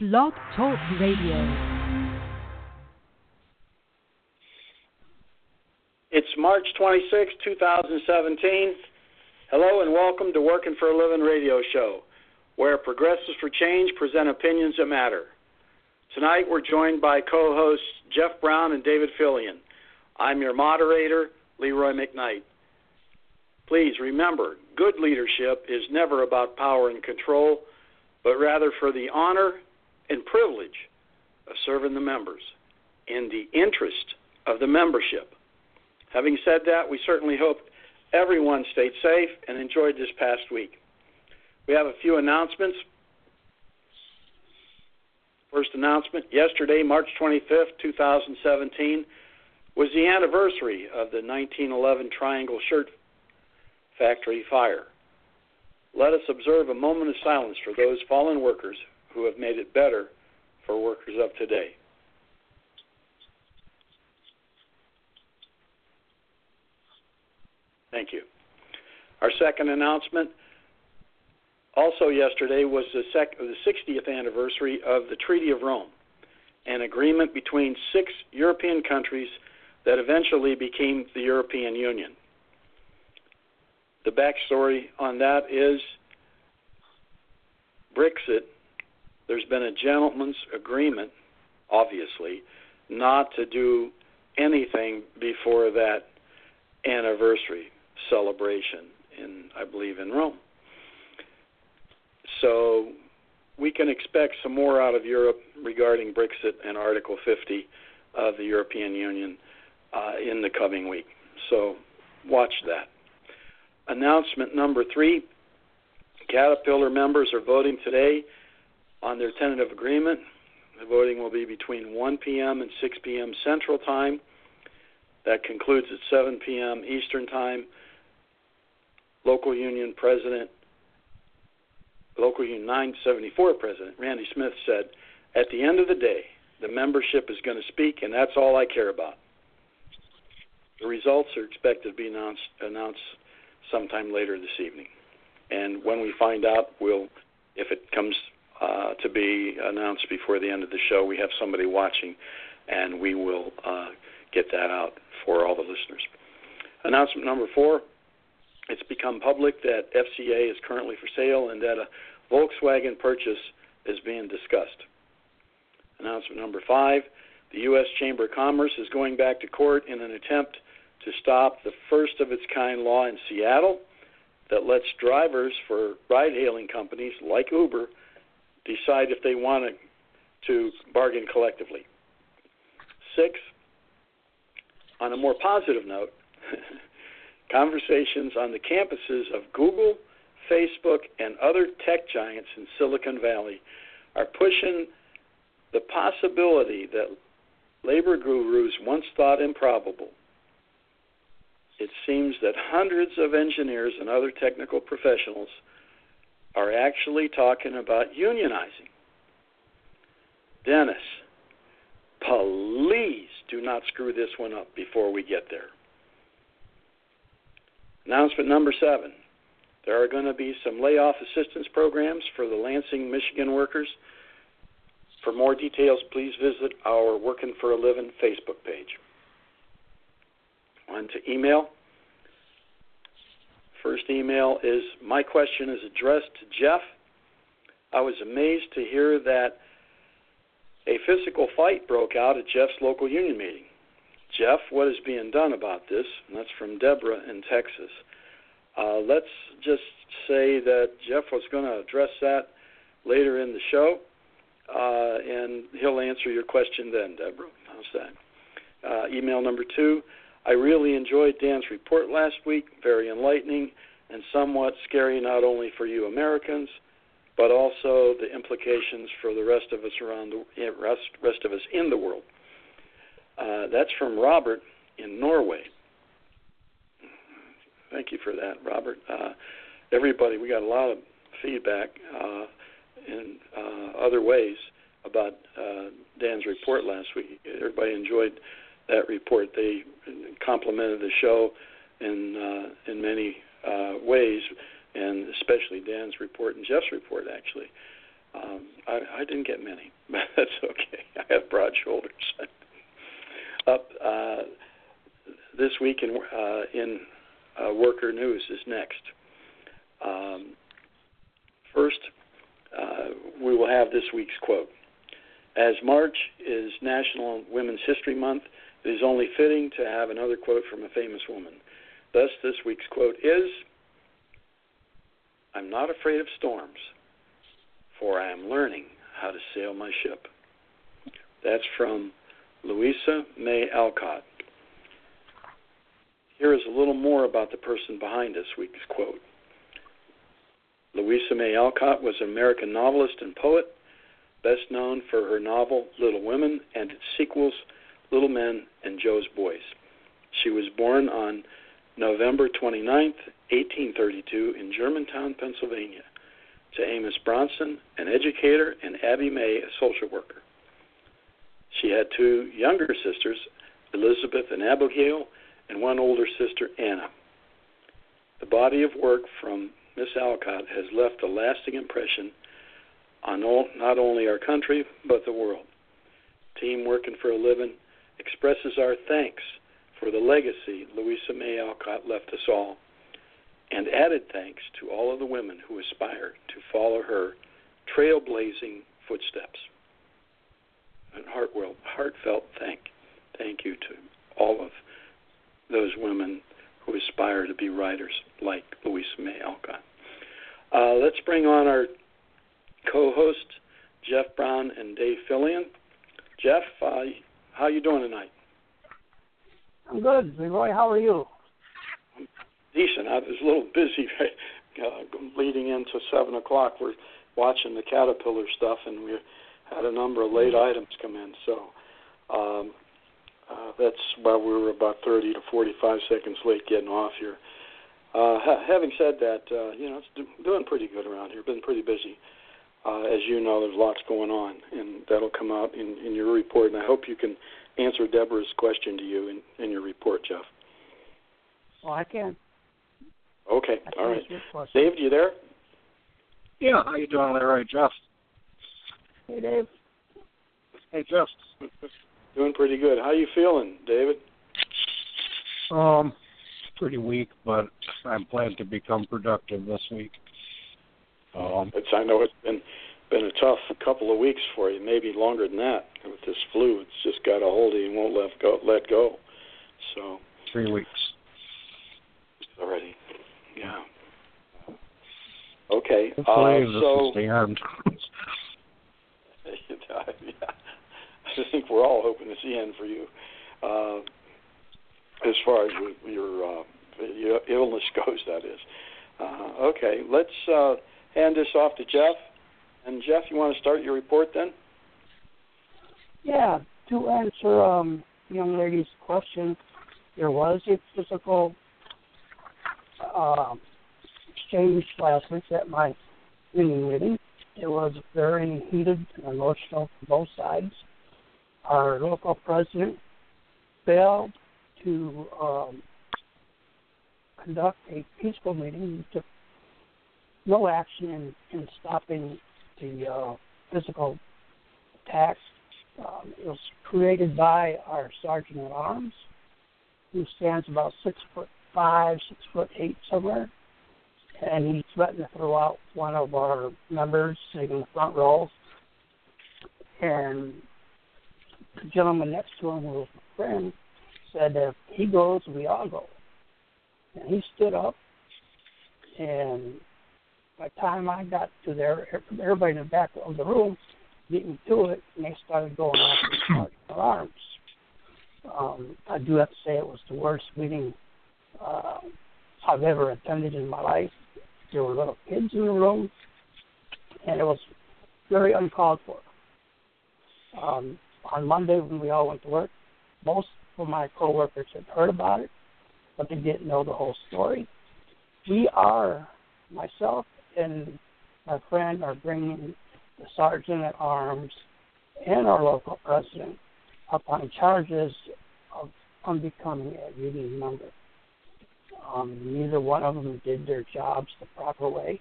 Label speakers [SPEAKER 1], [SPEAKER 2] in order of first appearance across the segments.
[SPEAKER 1] Blog Talk Radio.
[SPEAKER 2] It's March 26, 2017. Hello and welcome to Working for a Living radio show, where progressives for change present opinions that matter. Tonight we're joined by co hosts Jeff Brown and David Fillion. I'm your moderator, Leroy McKnight. Please remember, good leadership is never about power and control, but rather for the honor and privilege of serving the members in the interest of the membership. Having said that, we certainly hope everyone stayed safe and enjoyed this past week. We have a few announcements. First announcement yesterday, March 25th, 2017, was the anniversary of the 1911 Triangle Shirt Factory fire. Let us observe a moment of silence for those fallen workers who have made it better for workers of today. Thank you. Our second announcement, also yesterday, was the, sec- the 60th anniversary of the Treaty of Rome, an agreement between six European countries that eventually became the European Union. The backstory on that is Brexit there's been a gentleman's agreement, obviously, not to do anything before that anniversary celebration in, I believe, in Rome. So we can expect some more out of Europe regarding Brexit and Article 50 of the European Union uh, in the coming week. So watch that. Announcement number three Caterpillar members are voting today on their tentative agreement. The voting will be between 1 p.m. and 6 p.m. Central Time. That concludes at 7 p.m. Eastern Time. Local Union President, Local Union 974 President Randy Smith said, At the end of the day, the membership is going to speak, and that's all I care about. The results are expected to be announced, announced sometime later this evening. And when we find out, we'll, if it comes uh, to be announced before the end of the show. We have somebody watching, and we will uh, get that out for all the listeners. Announcement number four it's become public that FCA is currently for sale and that a Volkswagen purchase is being discussed. Announcement number five the U.S. Chamber of Commerce is going back to court in an attempt to stop the first of its kind law in Seattle that lets drivers for ride hailing companies like Uber decide if they want to bargain collectively. Six, on a more positive note, conversations on the campuses of Google, Facebook, and other tech giants in Silicon Valley are pushing the possibility that labor gurus once thought improbable. It seems that hundreds of engineers and other technical professionals are actually talking about unionizing. Dennis, please do not screw this one up before we get there. Announcement number seven there are going to be some layoff assistance programs for the Lansing, Michigan workers. For more details, please visit our Working for a Living Facebook page. On to email. First email is My question is addressed to Jeff. I was amazed to hear that a physical fight broke out at Jeff's local union meeting. Jeff, what is being done about this? And that's from Deborah in Texas. Uh, let's just say that Jeff was going to address that later in the show, uh, and he'll answer your question then, Deborah. How's that? Uh, email number two I really enjoyed Dan's report last week, very enlightening and somewhat scary not only for you Americans, but also the implications for the rest of us around the rest, rest of us in the world. Uh, that's from Robert in Norway. Thank you for that, Robert. Uh, everybody, we got a lot of feedback uh, in uh, other ways about uh, Dan's report last week. Everybody enjoyed that report. They complimented the show in uh, in many uh, ways, and especially Dan's report and Jeff's report actually. Um, I, I didn't get many, but that's okay. I have broad shoulders. Up uh, this week in uh, in uh, worker news is next. Um, first, uh, we will have this week's quote. As March is National Women's History Month, it is only fitting to have another quote from a famous woman. Thus, this week's quote is I'm not afraid of storms, for I am learning how to sail my ship. That's from Louisa May Alcott. Here is a little more about the person behind this week's quote. Louisa May Alcott was an American novelist and poet, best known for her novel Little Women and its sequels Little Men and Jo's Boys. She was born on November 29, 1832, in Germantown, Pennsylvania, to Amos Bronson, an educator, and Abby May, a social worker. She had two younger sisters, Elizabeth and Abigail, and one older sister, Anna. The body of work from Miss Alcott has left a lasting impression on all, not only our country, but the world. Team Working for a Living expresses our thanks for the legacy Louisa May Alcott left us all, and added thanks to all of the women who aspire to follow her trailblazing footsteps. And heartfelt, heartfelt thank, thank you to all of those women who aspire to be writers like Louisa May Alcott. Uh, let's bring on our co-hosts, Jeff Brown and Dave Fillion. Jeff, uh, how you doing tonight?
[SPEAKER 3] I'm good. Leroy, how are you?
[SPEAKER 2] Decent. I was a little busy uh, leading into 7 o'clock. We're watching the Caterpillar stuff, and we had a number of late items come in. So um, uh, that's why we were about 30 to 45 seconds late getting off here. Uh, ha- having said that, uh, you know, it's do- doing pretty good around here. Been pretty busy. Uh, as you know, there's lots going on, and that'll come out in, in your report. And I hope you can answer Deborah's question to you in, in your report, Jeff.
[SPEAKER 3] Oh, I can.
[SPEAKER 2] Okay,
[SPEAKER 3] I
[SPEAKER 2] all right.
[SPEAKER 3] right.
[SPEAKER 2] David, you there?
[SPEAKER 4] Yeah, how you doing, Larry? Jeff.
[SPEAKER 3] Hey, Dave.
[SPEAKER 4] Hey, Jeff.
[SPEAKER 2] Doing pretty good. How you feeling, David?
[SPEAKER 4] Um, pretty weak, but I'm planning to become productive this week. Um,
[SPEAKER 2] it's I know it's been been a tough couple of weeks for you, maybe longer than that with this flu. It's just got a hold of you and won't let go. Let go. So
[SPEAKER 4] three weeks
[SPEAKER 2] already. Yeah. Okay. Uh, so
[SPEAKER 4] the end.
[SPEAKER 2] yeah. I think we're all hoping it's the end for you. Uh, as far as your, uh, your illness goes, that is. Uh, okay, let's uh, hand this off to Jeff. And Jeff, you want to start your report then?
[SPEAKER 3] Yeah, to answer um, young lady's question, there was a physical uh, exchange last week at my union meeting. It was very heated and emotional for both sides. Our local president failed to um, conduct a peaceful meeting. He took no action in, in stopping the uh, physical attacks. Um, it was created by our sergeant at arms, who stands about six foot five, six foot eight somewhere, and he threatened to throw out one of our members sitting in the front row. And the gentleman next to him, who was a friend, said, "If he goes, we all go." And he stood up, and by the time I got to there, everybody in the back of the room me to it, and they started going off in alarms. Um, I do have to say it was the worst meeting uh, I've ever attended in my life. There were little kids in the room, and it was very uncalled for. Um, on Monday, when we all went to work, most of my coworkers had heard about it, but they didn't know the whole story. We are, myself and my friend, are bringing the sergeant at arms and our local president up on charges of unbecoming a union member. Um, neither one of them did their jobs the proper way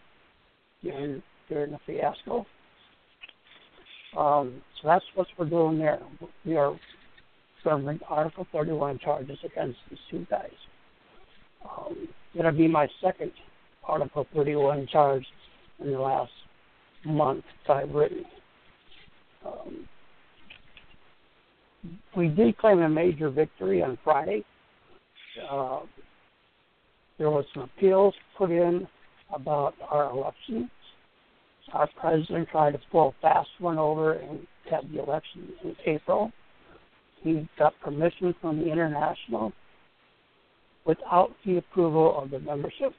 [SPEAKER 3] during during the fiasco, Um, so that's what we're doing there. We are serving Article 31 charges against these two guys. Um, it'll be my second Article 31 charge in the last month written. Um, we did claim a major victory on Friday. Uh, there was some appeals put in about our elections. Our president tried to pull a fast one over and have the election in April. He got permission from the international without the approval of the membership.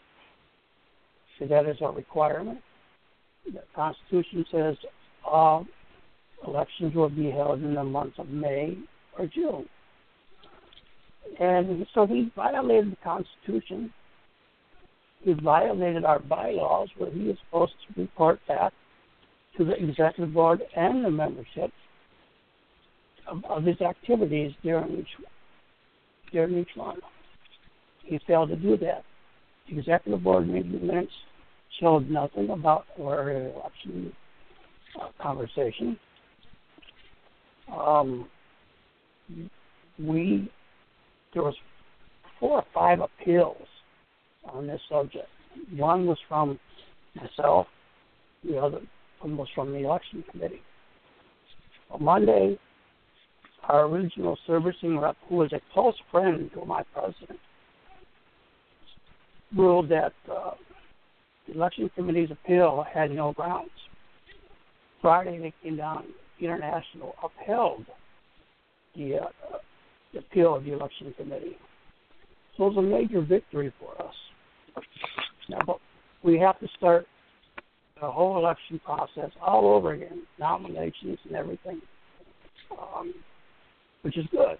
[SPEAKER 3] So that is a requirement. The Constitution says all elections will be held in the months of May or June. And so he violated the Constitution. He violated our bylaws where he is supposed to report back to the executive board and the membership of, of his activities during each during each one. He failed to do that. The executive board made the minutes showed nothing about our election uh, conversation. Um, we there was four or five appeals on this subject. One was from myself, the other one was from the election committee. On Monday, our original servicing rep, who was a close friend to my president, ruled that uh, election committee's appeal had no grounds. Friday, they came down. International upheld the, uh, the appeal of the election committee. So it was a major victory for us. Now, but we have to start the whole election process all over again, nominations and everything, um, which is good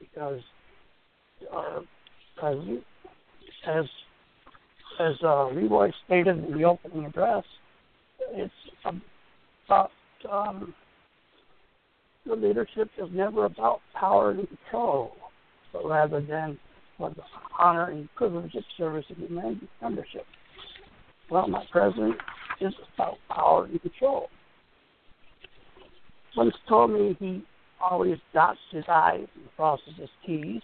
[SPEAKER 3] because our president, as as uh, Leroy stated in the opening address, it's about um, the leadership is never about power and control, but rather than what the honor and privilege of service the membership. Well, my president is about power and control. Once told me he always dots his I's and crosses his T's,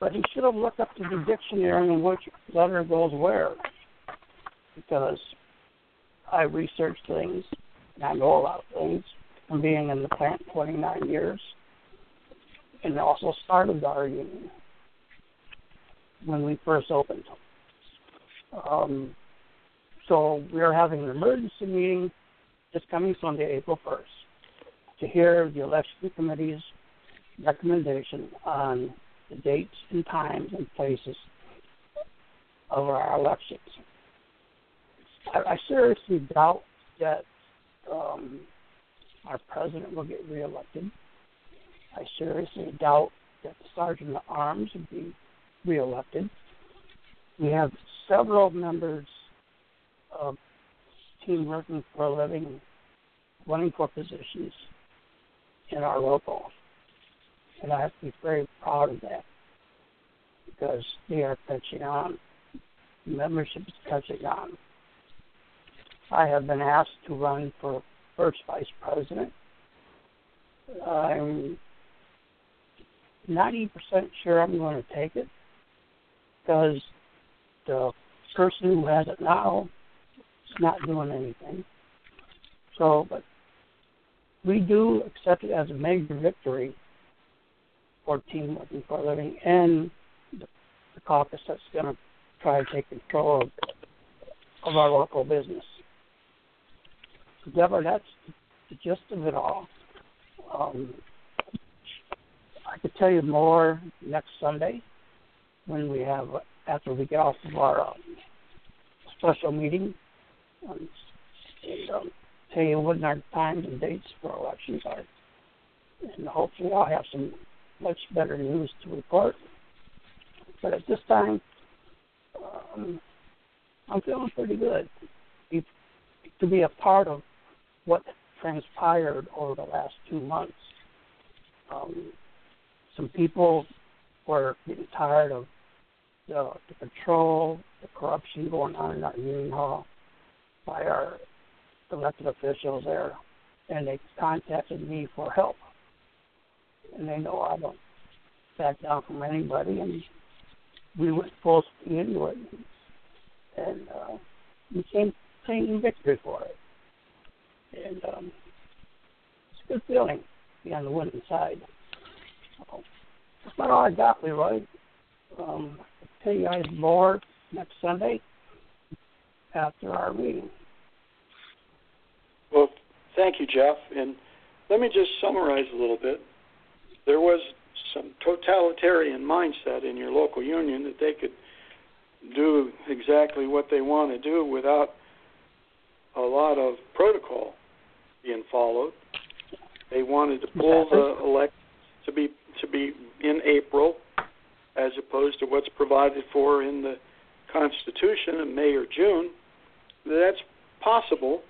[SPEAKER 3] but he should have looked up to the dictionary and which letter goes where, because I research things and I know a lot of things from being in the plant 29 years, and also started our union when we first opened. Um, so we are having an emergency meeting this coming Sunday, April 1st, to hear the election committee's recommendation on the dates and times and places of our elections. I, I seriously doubt that um, our president will get reelected. I seriously doubt that the sergeant at arms will be reelected. We have several members of team working for a living running for positions in our local. And I have to be very proud of that because they are catching on. Membership is catching on. I have been asked to run for first vice president. I'm 90% sure I'm going to take it because the person who has it now is not doing anything. So, but we do accept it as a major victory for Team Working for a Living and the, caucus that's going to try to take control of, of our local business. Deborah, that's the gist of it all. Um, I could tell you more next Sunday when we have after we get off of our um, special meeting um, and um, tell you what our times and dates for elections are, and hopefully I'll have some much better news to report. But at this time, um, I'm feeling pretty good. To be a part of what transpired over the last two months. Um, some people were getting tired of the, the control, the corruption going on in our union hall by our elected officials there. and they contacted me for help. And they know I don't back down from anybody, and we went full speed into it, and uh, we came victory for it. And um, it's a good feeling to be on the winning side. So, that's about all I got, Leroy. Um, I'll tell you guys more next Sunday after our meeting.
[SPEAKER 2] Well, thank you, Jeff. And let me just summarize a little bit. There was some totalitarian mindset in your local union that they could do exactly what they want to do without a lot of protocol being followed. They wanted to pull the elect to be to be in April, as opposed to what's provided for in the Constitution in May or June. That's possible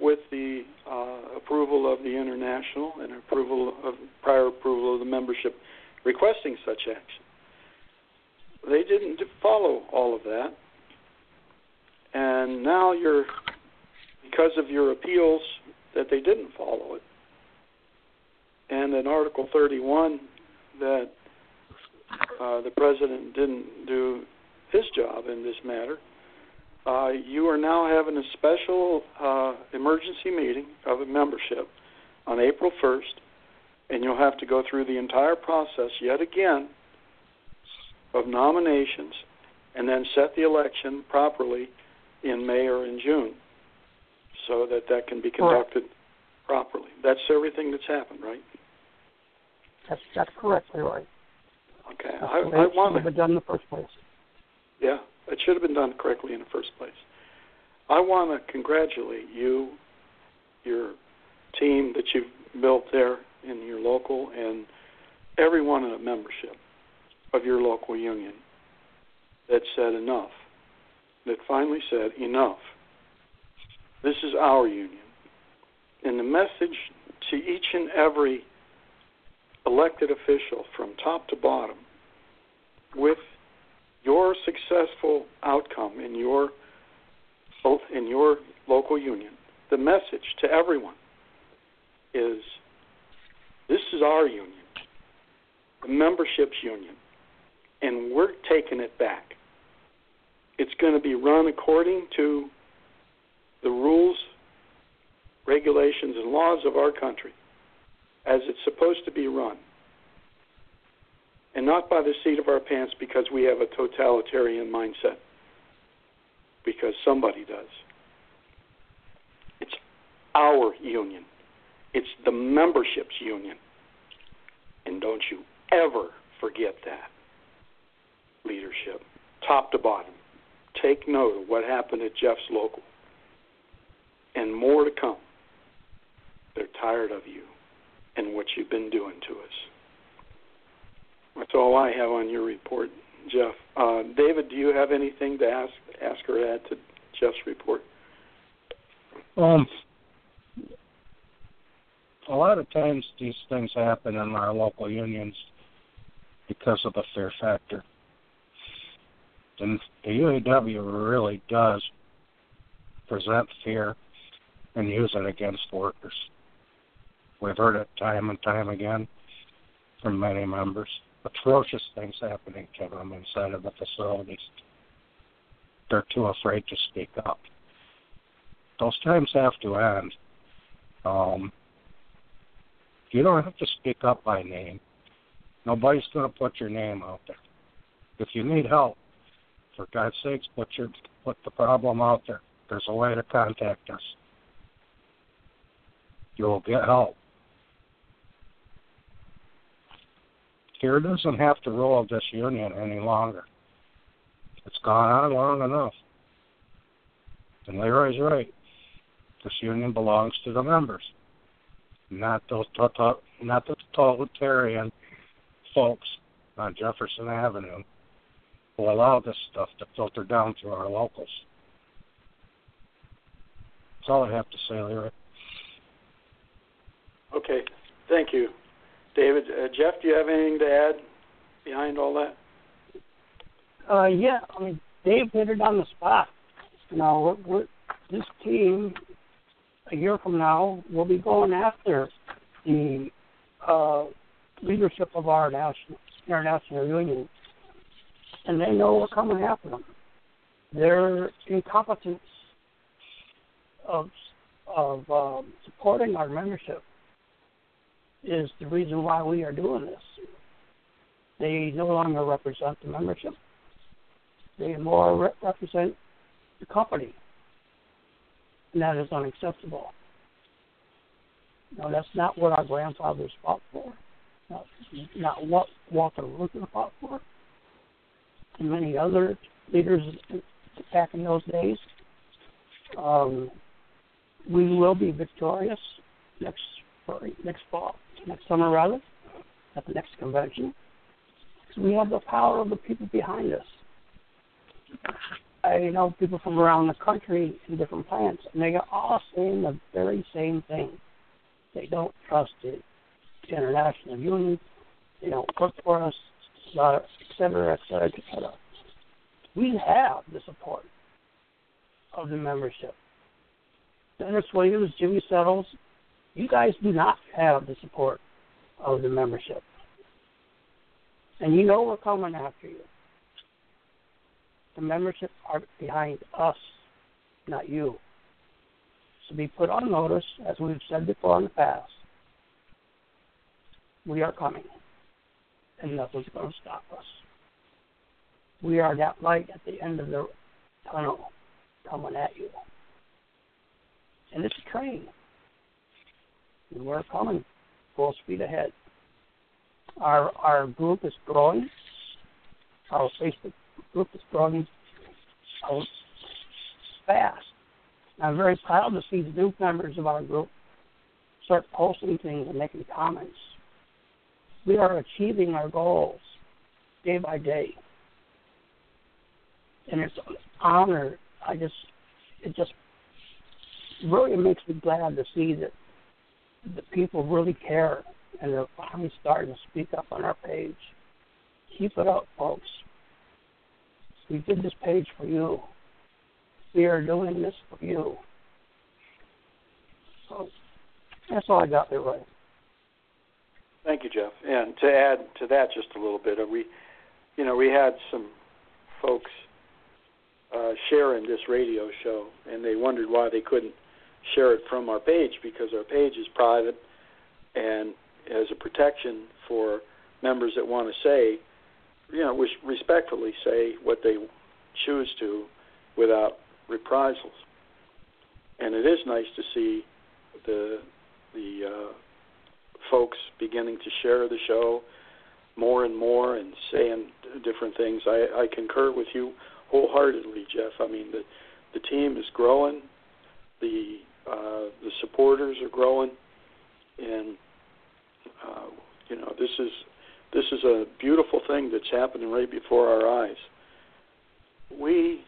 [SPEAKER 2] with the uh, approval of the international and approval of prior approval of the membership requesting such action. They didn't follow all of that, and now you're because of your appeals that they didn't follow it, and in Article 31 that uh, the president didn't do his job in this matter. Uh, you are now having a special uh, emergency meeting of a membership on April 1st, and you'll have to go through the entire process yet again of nominations and then set the election properly in May or in June so that that can be conducted right. properly. That's everything that's happened, right?
[SPEAKER 3] That's, that's correct, Leroy.
[SPEAKER 2] Okay.
[SPEAKER 3] That's
[SPEAKER 2] I, I want
[SPEAKER 3] to have done in the first place.
[SPEAKER 2] Yeah, it should have been done correctly in the first place. I want to congratulate you, your team that you've built there in your local, and everyone in the membership of your local union that said enough, that finally said enough. This is our union. And the message to each and every elected official from top to bottom with your successful outcome in your both in your local union, the message to everyone is this is our union, the membership's union, and we're taking it back. It's going to be run according to the rules, regulations, and laws of our country as it's supposed to be run and not by the seat of our pants because we have a totalitarian mindset, because somebody does. It's our union, it's the membership's union. And don't you ever forget that. Leadership, top to bottom. Take note of what happened at Jeff's local. And more to come. They're tired of you and what you've been doing to us. That's all I have on your report, Jeff. Uh, David, do you have anything to ask ask or add to Jeff's report?
[SPEAKER 4] Um, a lot of times these things happen in our local unions because of the fear factor. And the UAW really does present fear and use it against workers. We've heard it time and time again from many members atrocious things happening to them inside of the facilities. They're too afraid to speak up. Those times have to end. Um, you don't have to speak up by name. Nobody's going to put your name out there. If you need help, for God's sakes, put your put the problem out there. There's a way to contact us. You'll get help. Here doesn't have to rule this union any longer. It's gone on long enough. And Leroy's right. This union belongs to the members, not those tota-, not the totalitarian folks on Jefferson Avenue who allow this stuff to filter down to our locals. That's all I have to say, Leroy.
[SPEAKER 2] Okay, thank you. David, uh, Jeff, do you have anything to add behind all that?
[SPEAKER 3] Uh, yeah, I mean, Dave hit it on the spot. You know, we're, we're, this team a year from now, we'll be going after the uh, leadership of our national international union, and they know we're coming after them. Their incompetence of of um, supporting our membership is the reason why we are doing this. They no longer represent the membership. They more re- represent the company. And that is unacceptable. No, that's not what our grandfathers fought for. Not, not what Walter Reuther fought for. And many other leaders back in those days. Um, we will be victorious next next fall, next summer rather, at the next convention. We have the power of the people behind us. I know people from around the country in different plants, and they are all saying the very same thing. They don't trust the international union. They don't work for us, et cetera, et cetera, et cetera. We have the support of the membership. Dennis Williams, Jimmy Settles, you guys do not have the support of the membership. And you know we're coming after you. The membership are behind us, not you. So be put on notice, as we've said before in the past. We are coming, and nothing's going to stop us. We are that light at the end of the tunnel coming at you. And it's a train. And we're coming full speed ahead. Our our group is growing. Our Facebook group is growing fast. I'm very proud to see the new members of our group start posting things and making comments. We are achieving our goals day by day. And it's an honor. I just, it just really makes me glad to see that the people really care and they're finally starting to speak up on our page. Keep it up, folks. We did this page for you. We are doing this for you. So that's all I got there, Ray.
[SPEAKER 2] Thank you, Jeff. And to add to that just a little bit, uh, we, you know, we had some folks uh, sharing this radio show, and they wondered why they couldn't share it from our page because our page is private and as a protection for members that want to say, you know, respectfully say what they choose to without reprisals. And it is nice to see the the uh, folks beginning to share the show more and more and saying different things. I, I concur with you wholeheartedly, Jeff. I mean, the the team is growing, the uh, the supporters are growing, and uh, you know this is this is a beautiful thing that's happening right before our eyes. We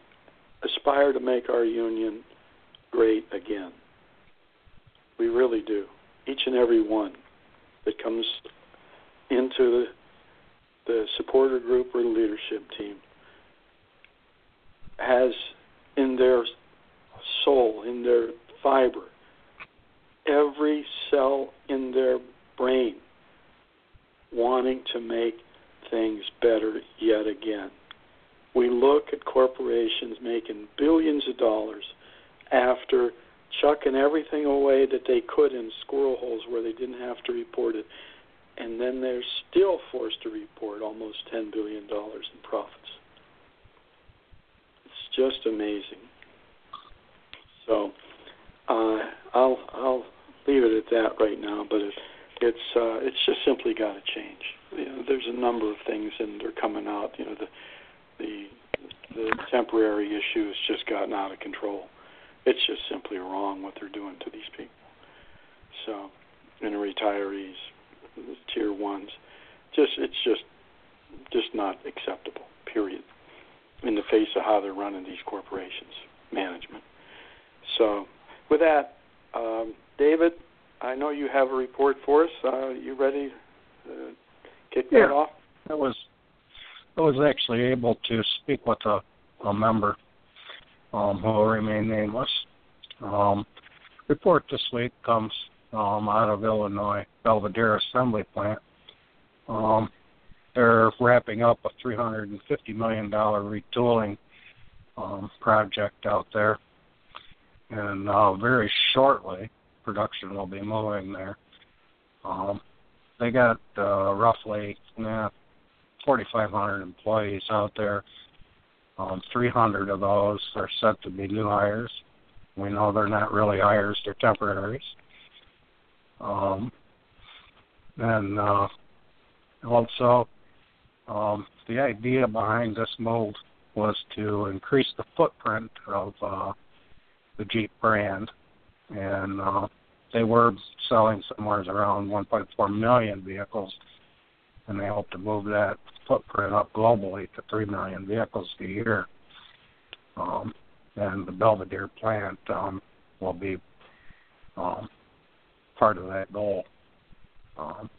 [SPEAKER 2] aspire to make our union great again. We really do. Each and every one that comes into the, the supporter group or the leadership team has in their soul, in their fiber, every cell in their brain wanting to make things better yet again. We look at corporations making billions of dollars after chucking everything away that they could in squirrel holes where they didn't have to report it, and then they're still forced to report almost $10 billion in profits. It's just amazing. So uh, I'll I'll leave it at that right now, but it, it's uh, it's just simply got to change. You know, there's a number of things and they're coming out. You know, the the the temporary issue has just gotten out of control. It's just simply wrong what they're doing to these people. So, and the retirees, the tier ones, just it's just just not acceptable. Period. In the face of how they're running these corporations, management. So, with that, um, David, I know you have a report for us. Uh, you ready to kick
[SPEAKER 4] yeah.
[SPEAKER 2] that off?
[SPEAKER 4] I was I was actually able to speak with a, a member um, who will remain nameless. Um, report this week comes um, out of Illinois, Belvidere Assembly Plant. Um, they're wrapping up a $350 million retooling um, project out there, and uh, very shortly production will be moving there. Um, they got uh, roughly yeah, 4,500 employees out there. Um, 300 of those are set to be new hires. We know they're not really hires; they're temporaries. Um, and uh, also, um, the idea behind this mold was to increase the footprint of uh, the Jeep brand, and uh, they were selling somewhere around 1.4 million vehicles, and they hope to move that footprint up globally to 3 million vehicles a year. Um, and the Belvidere plant um, will be um, part of that goal. Um,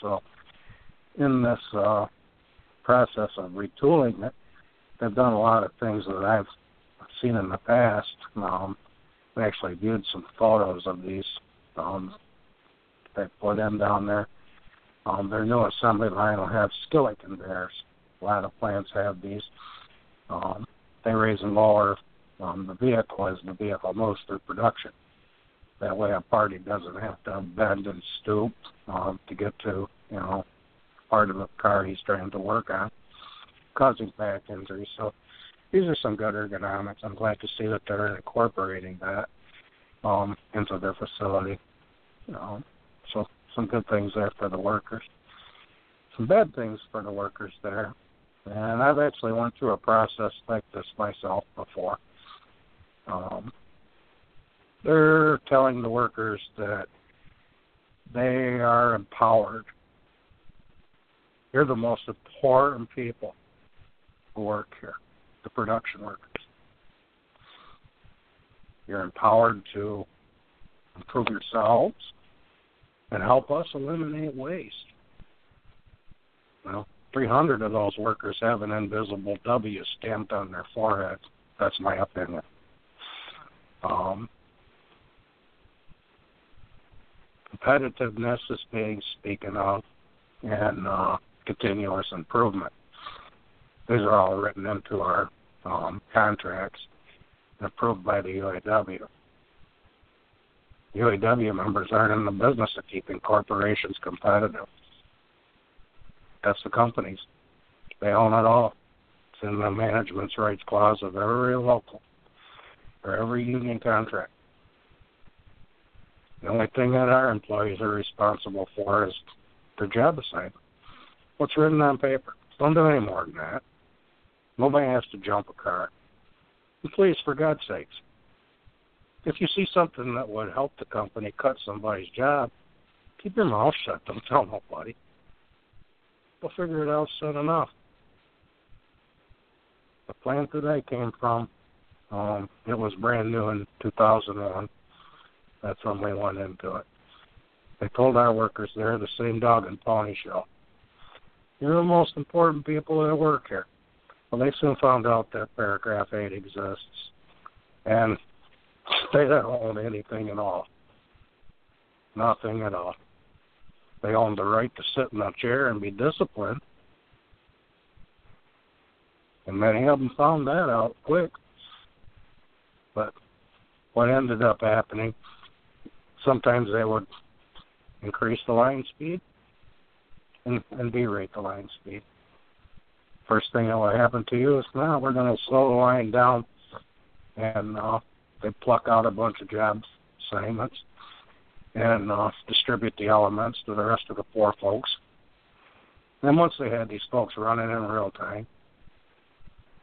[SPEAKER 4] so, in this uh, process of retooling it, they've done a lot of things that I've seen in the past. Um, I actually viewed some photos of these um, they put in down there. Um, their new assembly line will have skillet conveyors. A lot of plants have these. Um, they raise and lower um, the vehicle as the vehicle moves through production. That way, a party doesn't have to bend and stoop um, to get to, you know, part of the car he's trying to work on, causing back injuries. So these are some good ergonomics. I'm glad to see that they're incorporating that um, into their facility. Um, so some good things there for the workers. Some bad things for the workers there. And I've actually went through a process like this myself before. Um, they're telling the workers that they are empowered. You're the most important people who work here, the production workers. You're empowered to improve yourselves and help us eliminate waste. Well, 300 of those workers have an invisible W stamped on their forehead. That's my opinion. Um, competitiveness is being spoken of, and uh, continuous improvement. These are all written into our um, contracts and approved by the UAW. UAW members aren't in the business of keeping corporations competitive. That's the companies. They own it all. It's in the management's rights clause of every local or every union contract. The only thing that our employees are responsible for is their job assignment. What's written on paper. Don't do any more than that. Nobody has to jump a car. And please, for God's sakes, if you see something that would help the company cut somebody's job, keep your mouth shut. Don't tell nobody. We'll figure it out soon enough. The plant that I came from, um, it was brand new in 2001. That's when we went into it. They told our workers they're the same dog and pony show. You're the most important people that work here. Well, they soon found out that paragraph 8 exists. And they don't own anything at all. Nothing at all. They own the right to sit in a chair and be disciplined. And many of them found that out quick. But what ended up happening, sometimes they would increase the line speed and, and derate the line speed. First thing that will happen to you is now we're going to slow the line down and uh, they pluck out a bunch of job assignments and uh, distribute the elements to the rest of the poor folks. And once they had these folks running in real time,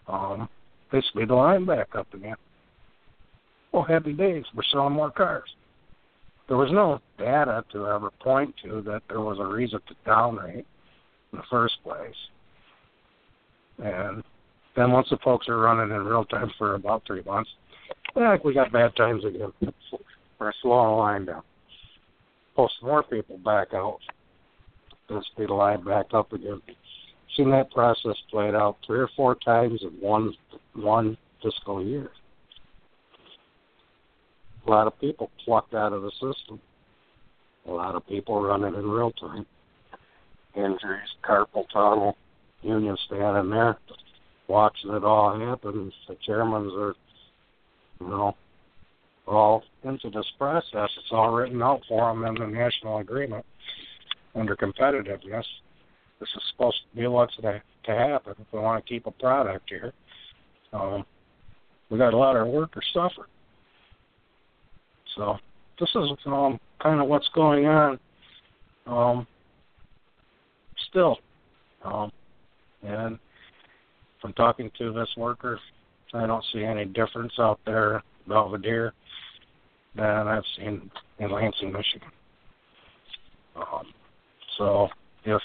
[SPEAKER 4] um, they speed the line back up again. Well, happy days. We're selling more cars. There was no data to ever point to that there was a reason to downrate in the first place. And then once the folks are running in real time for about three months, yeah, we got bad times again. We're slowing the line down. Pull some more people back out. Let's speed the line back up again. Seen that process played out three or four times in one one fiscal year. a lot of people plucked out of the system. A lot of people running in real time. Injuries, carpal tunnel, union standing there, watching it all happen. The chairmans are, you know, all into this process. It's all written out for them in the national agreement under competitiveness. This is supposed to be what's to, to happen if we want to keep a product here. Um, we got a lot of workers suffer. So this is um, kind of what's going on. Um, still, um, and from talking to this worker, I don't see any difference out there, Belvidere, than I've seen in Lansing, Michigan. Um, so if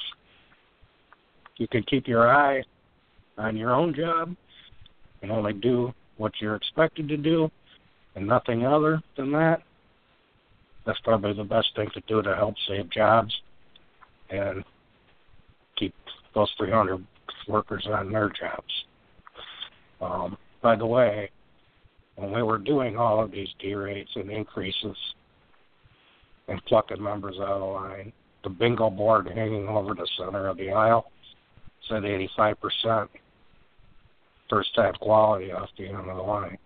[SPEAKER 4] you can keep your eye on your own job and only do what you're expected to do and nothing other than that, that's probably the best thing to do to help save jobs and keep those 300 workers on their jobs. Um, by the way, when we were doing all of these D rates and increases and plucking members out of line, the bingo board hanging over the center of the aisle said 85% first time quality off the end of the line.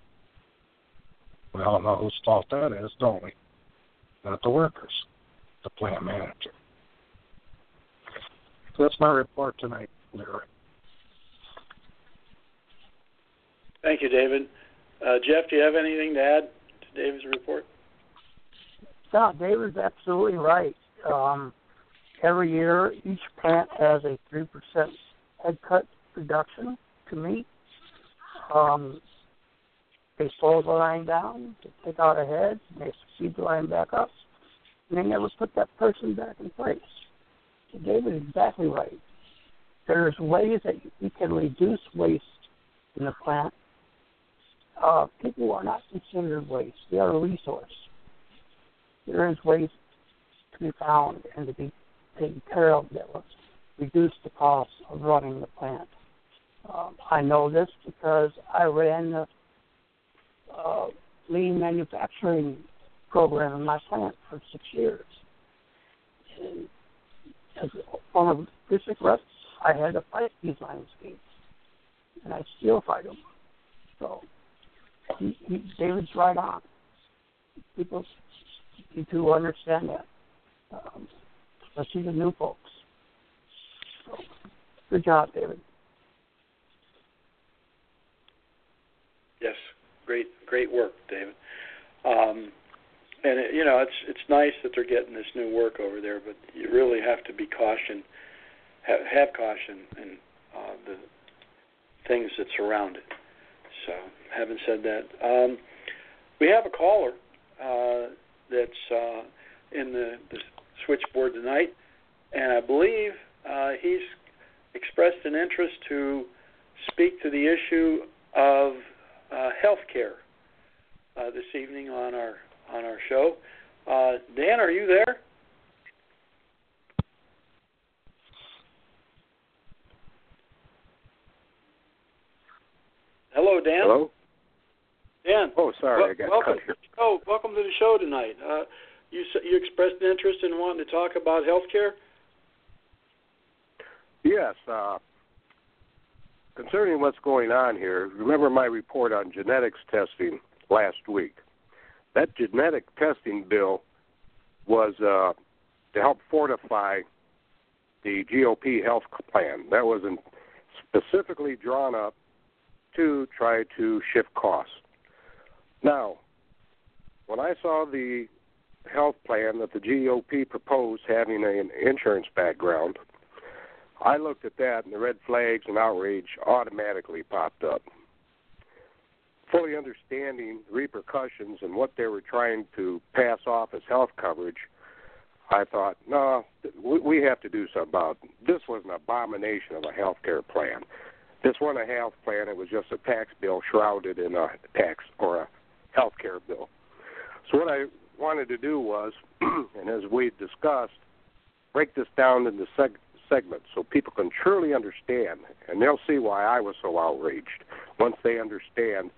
[SPEAKER 4] We all know whose fault that is, don't we? Not the workers, the plant manager. So that's my report tonight, Larry.
[SPEAKER 2] Thank you, David. Uh, Jeff, do you have anything to add to David's report?
[SPEAKER 3] Yeah, David's absolutely right. Um, every year, each plant has a 3% head cut reduction to meet. Um, they slow the line down to take out a head, and they speed the line back up, and they never put that person back in place. So exactly right. There's ways that we can reduce waste in the plant. Uh, people are not considered waste; they are a resource. There is waste to be found and to be taken care of that will reduce the cost of running the plant. Um, I know this because I ran the uh, lean manufacturing program in my plant for six years. And as one of the district reps, I had to fight these landscapes, and I still fight them. So David's right on. People need to understand that, um, especially the new folks. So, good job, David.
[SPEAKER 2] Yes, great, great work, David. Um, and it, you know, it's it's nice that they're getting this new work over there, but you really have to be caution, have, have caution in uh, the things that surround it. So, having said that, um, we have a caller uh, that's uh, in the, the switchboard tonight, and I believe uh, he's expressed an interest to speak to the issue of uh, health care uh, this evening on our on our show. Uh, Dan, are you there? Hello, Dan.
[SPEAKER 5] Hello.
[SPEAKER 2] Dan.
[SPEAKER 5] Oh, sorry,
[SPEAKER 2] well,
[SPEAKER 5] I got
[SPEAKER 2] welcome
[SPEAKER 5] cut here.
[SPEAKER 2] To the show. Welcome to the show tonight. Uh, you you expressed an interest in wanting to talk about health care.
[SPEAKER 5] Yes. Uh, concerning what's going on here, remember my report on genetics testing last week. That genetic testing bill was uh, to help fortify the GOP health plan. That was specifically drawn up to try to shift costs. Now, when I saw the health plan that the GOP proposed having an insurance background, I looked at that and the red flags and outrage automatically popped up. Fully understanding repercussions and what they were trying to pass off as health coverage, I thought, no, we have to do something about it. This was an abomination of a health care plan. This wasn't a health plan, it was just a tax bill shrouded in a tax or a health care bill. So what I wanted to do was, and as we discussed, break this down into seg- segments so people can truly understand, and they'll see why I was so outraged once they understand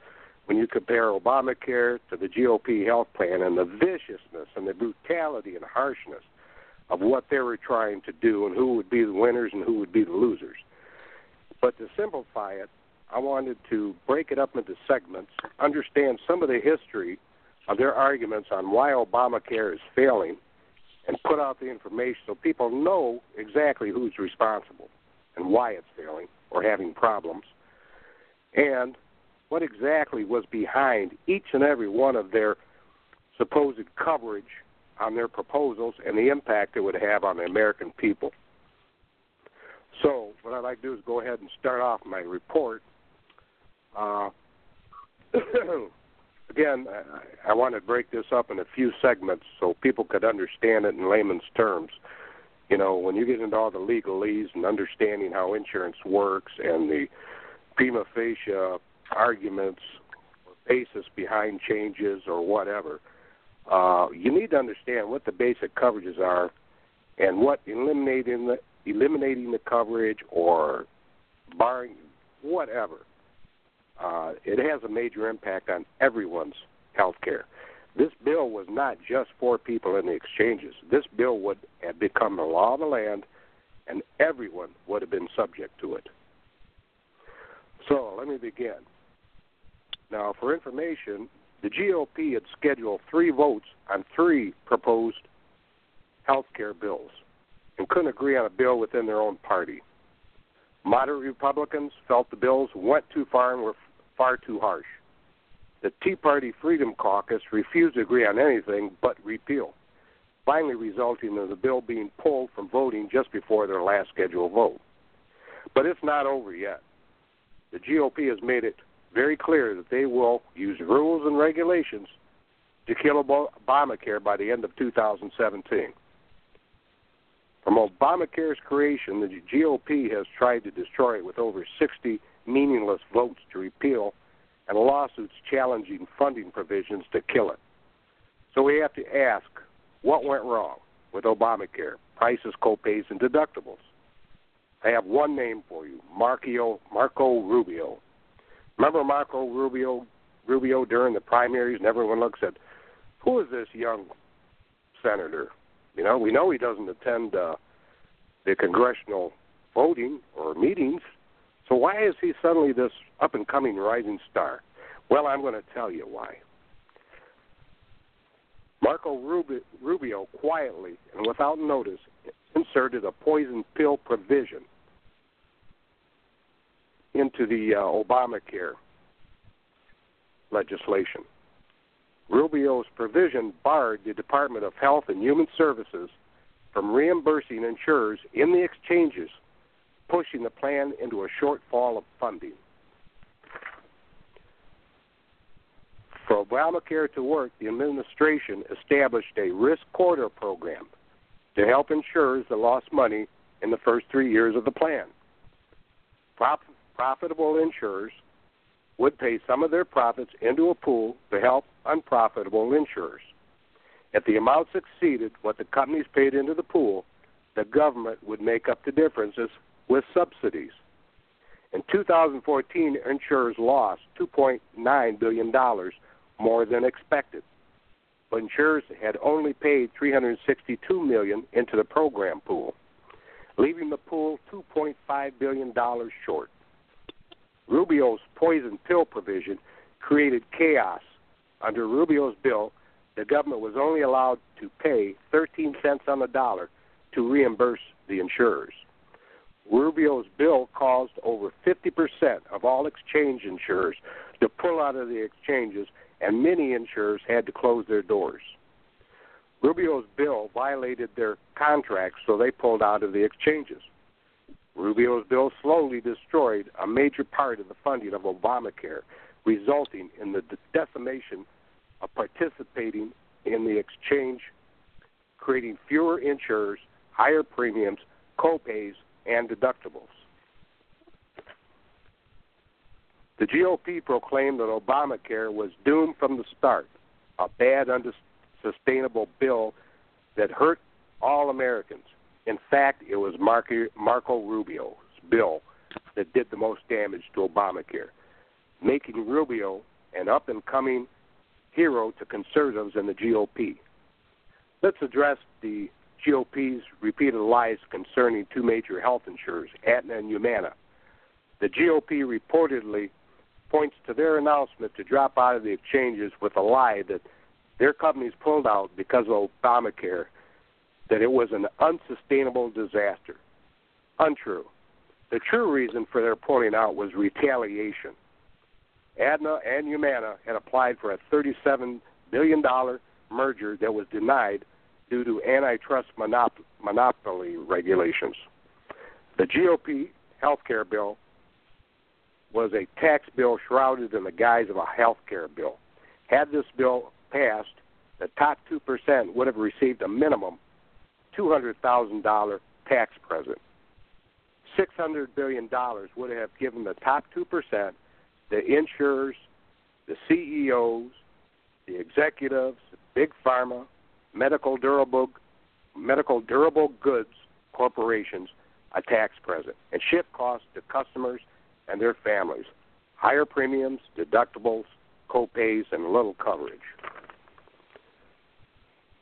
[SPEAKER 5] when you compare Obamacare to the GOP health plan and the viciousness and the brutality and harshness of what they were trying to do and who would be the winners and who would be the losers. But to simplify it, I wanted to break it up into segments, understand some of the history of their arguments on why Obamacare is failing, and put out the information so people know exactly who's responsible and why it's failing or having problems, and what exactly was behind each and every one of their supposed coverage on their proposals and the impact it would have on the American people. So, what I'd like to do is go ahead and start off my report. Uh, again, I, I want to break this up in a few segments so people could understand it in layman's terms. You know, when you get into all the legalese and understanding how insurance works and the prima facie arguments or basis behind changes or whatever, uh, you need to understand what the basic coverages are and what eliminating the eliminating the coverage or barring whatever. Uh, it has a major impact on everyone's health care. This bill was not just for people in the exchanges. This bill would have become the law of the land, and everyone would have been subject to it. So let me begin. Now, for information, the GOP had scheduled three votes on three proposed health care bills and couldn't agree on a bill within their own party. Moderate Republicans felt the bills went too far and were far too harsh. The Tea Party Freedom Caucus refused to agree on anything but repeal, finally resulting in the bill being pulled from voting just before their last scheduled vote. But it's not over yet. The GOP has made it very clear that they will use rules and regulations to kill Obamacare by the end of 2017. From Obamacare's creation, the GOP has tried to destroy it with over 60 meaningless votes to repeal and lawsuits challenging funding provisions to kill it. So we have to ask what went wrong with Obamacare, prices, copays, and deductibles. I have one name for you, Marco, Marco Rubio. Remember Marco Rubio Rubio during the primaries, and everyone looks at who is this young senator? You know, we know he doesn't attend uh, the congressional voting or meetings. So why is he suddenly this up and coming rising star? Well, I'm going to tell you why. Marco Rubio quietly and without notice inserted a poison pill provision into the uh, Obamacare legislation. Rubio's provision barred the Department of Health and Human Services from reimbursing insurers in the exchanges, pushing the plan into a shortfall of funding. For Obamacare to work, the administration established a risk corridor program to help insurers that lost money in the first three years of the plan. Profitable insurers would pay some of their profits into a pool to help unprofitable insurers. If the amounts exceeded what the companies paid into the pool, the government would make up the differences with subsidies. In 2014, insurers lost $2.9 billion more than expected. But insurers had only paid $362 million into the program pool, leaving the pool $2.5 billion short. Rubio's poison pill provision created chaos. Under Rubio's bill, the government was only allowed to pay 13 cents on the dollar to reimburse the insurers. Rubio's bill caused over 50% of all exchange insurers to pull out of the exchanges, and many insurers had to close their doors. Rubio's bill violated their contracts, so they pulled out of the exchanges. Rubio's bill slowly destroyed a major part of the funding of Obamacare, resulting in the decimation of participating in the exchange, creating fewer insurers, higher premiums, copays, and deductibles. The GOP proclaimed that Obamacare was doomed from the start, a bad, unsustainable bill that hurt all Americans. In fact, it was Marco, Rubio's bill that did the most damage to Obamacare, making Rubio an up and coming hero to conservatives and the GOP. Let's address the GOP's repeated lies concerning two major health insurers, Aetna and Humana. The GOP reportedly points to their announcement to drop out of the exchanges with a lie that their companies pulled out because of Obamacare, that it was an unsustainable disaster. Untrue. The true reason for their pulling out was retaliation. Aetna and Humana had applied for a $37 billion merger that was denied due to antitrust monop- monopoly regulations. The GOP health care bill was a tax bill shrouded in the guise of a health care bill. Had this bill passed, the top 2% would have received a minimum $200,000 tax present. $600 billion would have given the top 2%, the insurers, the CEOs, the executives, big pharma, medical durable medical durable goods corporations a tax present and shift costs to customers and their families. Higher premiums, deductibles, co-pays, and little coverage.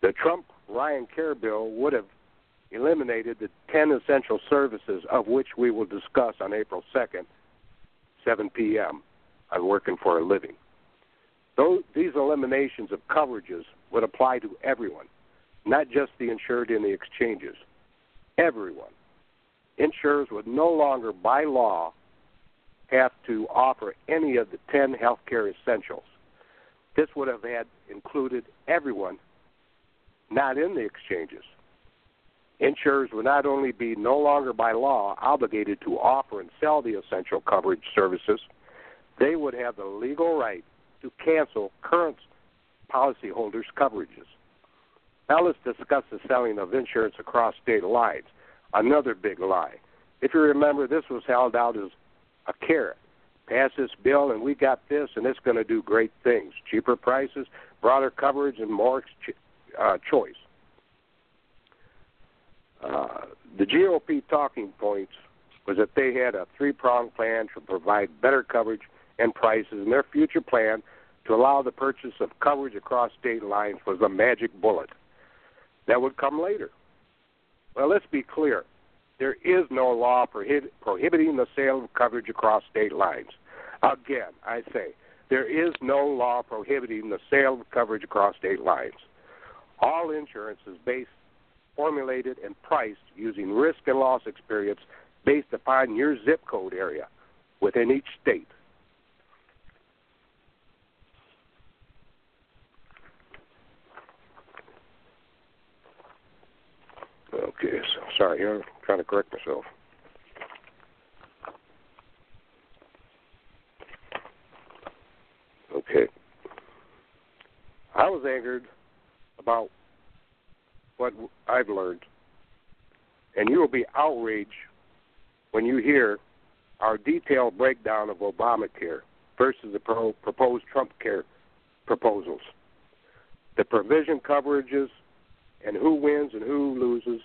[SPEAKER 5] The Trump Ryan Care bill would have eliminated the 10 essential services of which we will discuss on April 2nd, 7 p.m. on Working for a Living. Those, these eliminations of coverages would apply to everyone, not just the insured in the exchanges. Everyone. Insurers would no longer, by law, have to offer any of the 10 healthcare essentials. This would have had included everyone not in the exchanges. Insurers would not only be no longer by law obligated to offer and sell the essential coverage services, they would have the legal right to cancel current policyholders' coverages. Now let's discuss the selling of insurance across state lines. Another big lie. If you remember, this was held out as a carrot. Pass this bill, and we got this, and it's going to do great things: cheaper prices, broader coverage, and more uh, choice. Uh, the GOP talking points was that they had a three-pronged plan to provide better coverage and prices, and their future plan to allow the purchase of coverage across state lines was a magic bullet. That would come later. Well, let's be clear. There is no law prohib- prohibiting the sale of coverage across state lines. Again, I say, there is no law prohibiting the sale of coverage across state lines. All insurance is based, formulated, and priced using risk and loss experience based upon your zip code area within each state. Okay, so sorry, I'm trying to correct myself. Okay. I was angered about what I've learned, and you will be outraged when you hear our detailed breakdown of Obamacare versus the pro- proposed Trump care proposals. The provision coverages and who wins and who loses,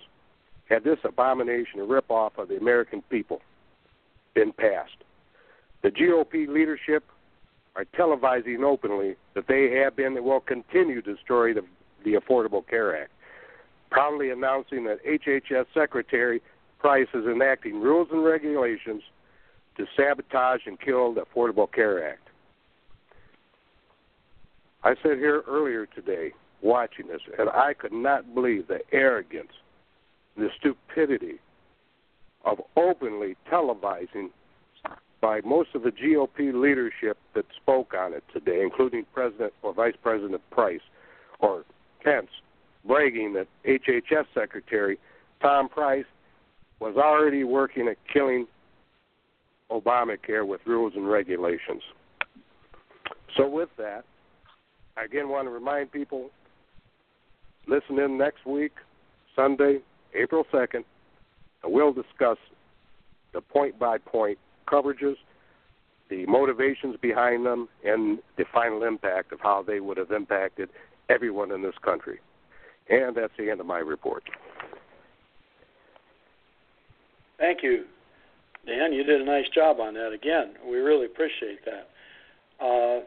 [SPEAKER 5] had this abomination a ripoff of the American people been passed. The GOP leadership are televising openly that they have been and will continue to destroy the, the Affordable Care Act, proudly announcing that HHS Secretary Price is enacting rules and regulations to sabotage and kill the Affordable Care Act. I said here earlier today watching this, and I could not believe the arrogance, the stupidity of openly televising by most of the GOP leadership that spoke on it today, including President or Vice President Price or Pence, bragging that HHS Secretary Tom Price was already working at killing Obamacare with rules and regulations. So, with that, I again want to remind people listen in next week, Sunday, April 2nd, and we'll discuss the point by point coverages, the motivations behind them, and the final impact of how they would have impacted everyone in this country. And that's the end of my report.
[SPEAKER 2] Thank you, Dan. You did a nice job on that again. We really appreciate that. Uh,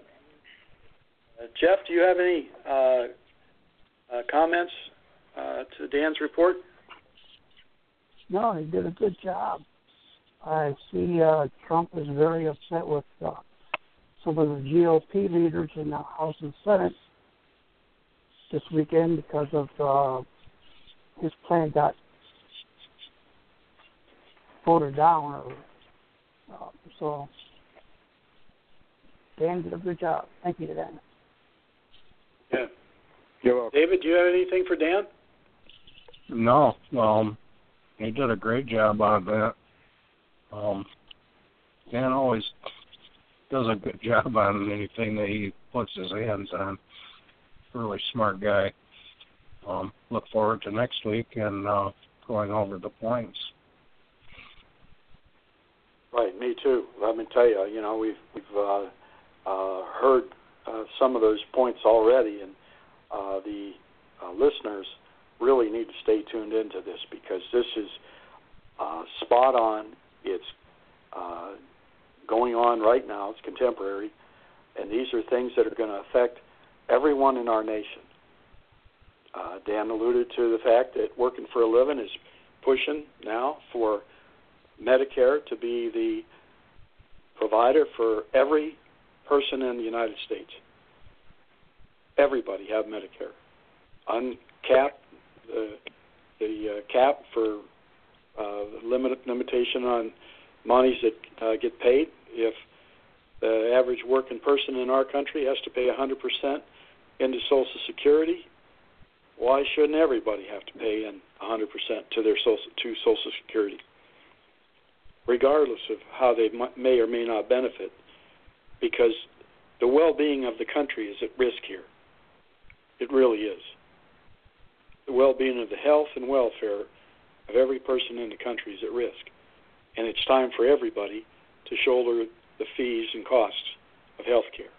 [SPEAKER 2] Jeff, do you have any uh, comments uh, to Dan's report?
[SPEAKER 3] No, he did a good job. I see uh, Trump is very upset with uh, some of the GOP leaders in the House and Senate this weekend because of uh, his plan got voted down. Or, uh, so Dan did a good job. Thank you to Dan.
[SPEAKER 2] Yeah.
[SPEAKER 5] You're welcome.
[SPEAKER 2] David, do you have anything for Dan?
[SPEAKER 4] No, um, he did a great job on that. Um, Dan always does a good job on anything that he puts his hands on. Really smart guy. Um, look forward to next week and uh, going over the points.
[SPEAKER 2] Right, me too. Let me tell you, you know, we've we've uh, uh, heard uh, some of those points already, and uh, the uh, listeners really need to stay tuned into this because this is uh, spot on. It's uh, going on right now. It's contemporary, and these are things that are going to affect everyone in our nation. Uh, Dan alluded to the fact that working for a living is pushing now for Medicare to be the provider for every person in the United States. Everybody have Medicare. The the uh, cap for uh, limit limitation on monies that uh, get paid. If the average working person in our country has to pay 100% into Social Security, why shouldn't everybody have to pay in 100% to their social to Social Security, regardless of how they may or may not benefit? Because the well-being of the country is at risk here. It really is. The well-being of the health and welfare of every person in the country is at risk, and it's time for everybody to shoulder the fees and costs of health care.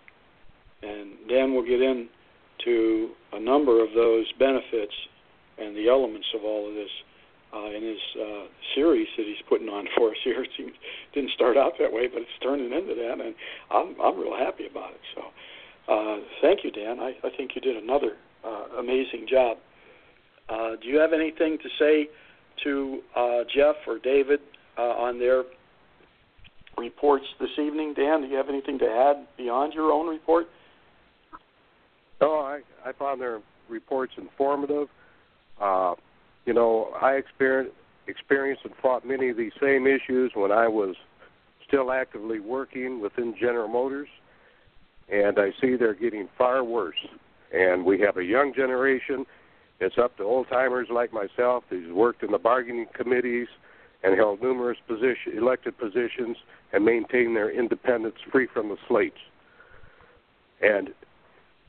[SPEAKER 2] And Dan will get into a number of those benefits and the elements of all of this uh, in his uh, series that he's putting on for us here. It seems, didn't start out that way, but it's turning into that, and I'm I'm real happy about it. So, uh, thank you, Dan. I, I think you did another uh, amazing job. Uh, do you have anything to say to uh, Jeff or David uh, on their reports this evening? Dan, do you have anything to add beyond your own report?
[SPEAKER 5] No, I, I found their reports informative. Uh, you know, I experienced, experienced and fought many of these same issues when I was still actively working within General Motors, and I see they're getting far worse. And we have a young generation. It's up to old timers like myself who's worked in the bargaining committees and held numerous position, elected positions and maintained their independence free from the slates. And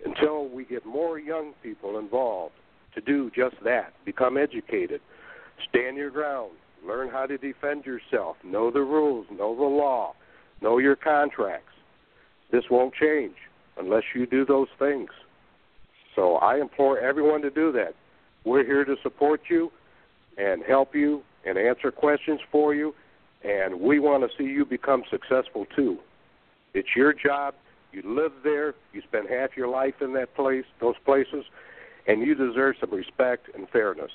[SPEAKER 5] until we get more young people involved to do just that, become educated, stand your ground, learn how to defend yourself, know the rules, know the law, know your contracts. This won't change unless you do those things. So I implore everyone to do that. We're here to support you and help you and answer questions for you, and we want to see you become successful too. It's your job you live there. You spend half your life in that place, those places, and you deserve some respect and fairness.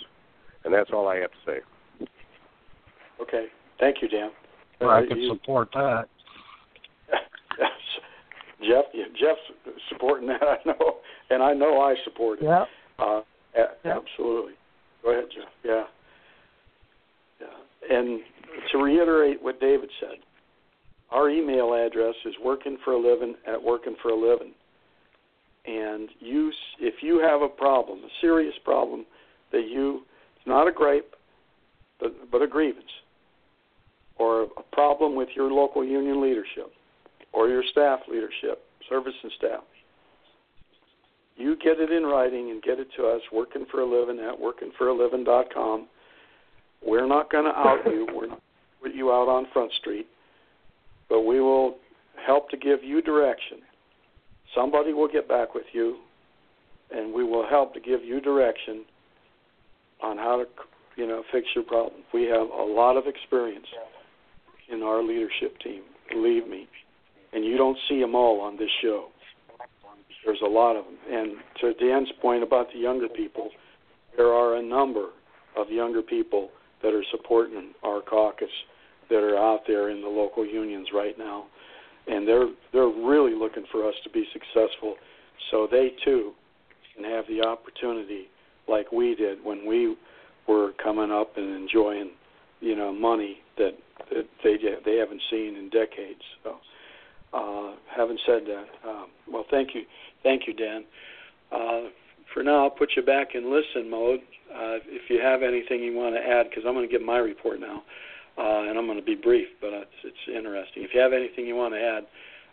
[SPEAKER 5] And that's all I have to say.
[SPEAKER 2] Okay. Thank you, Dan.
[SPEAKER 4] Well, I uh, can you, support that.
[SPEAKER 2] Jeff, yeah, Jeff's supporting that. I know, and I know I support it.
[SPEAKER 3] Yeah.
[SPEAKER 2] Uh, yeah. Absolutely. Go ahead, Jeff. Yeah. Yeah. And to reiterate what David said, our email address is working for a living at working for a living. And you, if you have a problem, a serious problem that you, it's not a gripe, but, but a grievance, or a problem with your local union leadership, or your staff leadership, service and staff, you get it in writing and get it to us, working for a living at workingforaliving.com. We're not going to out you. We're not put you out on Front Street but we will help to give you direction. Somebody will get back with you, and we will help to give you direction on how to, you know, fix your problem. We have a lot of experience in our leadership team, believe me, and you don't see them all on this show. There's a lot of them. And to Dan's point about the younger people, there are a number of younger people that are supporting our caucus that are out there in the local unions right now, and they're they're really looking for us to be successful, so they too can have the opportunity like we did when we were coming up and enjoying, you know, money that, that they they haven't seen in decades. So, uh, having said that, um, well, thank you, thank you, Dan. Uh, for now, I'll put you back in listen mode. Uh, if you have anything you want to add, because I'm going to give my report now, uh, and I'm going to be brief, but it's, it's interesting. If you have anything you want to add,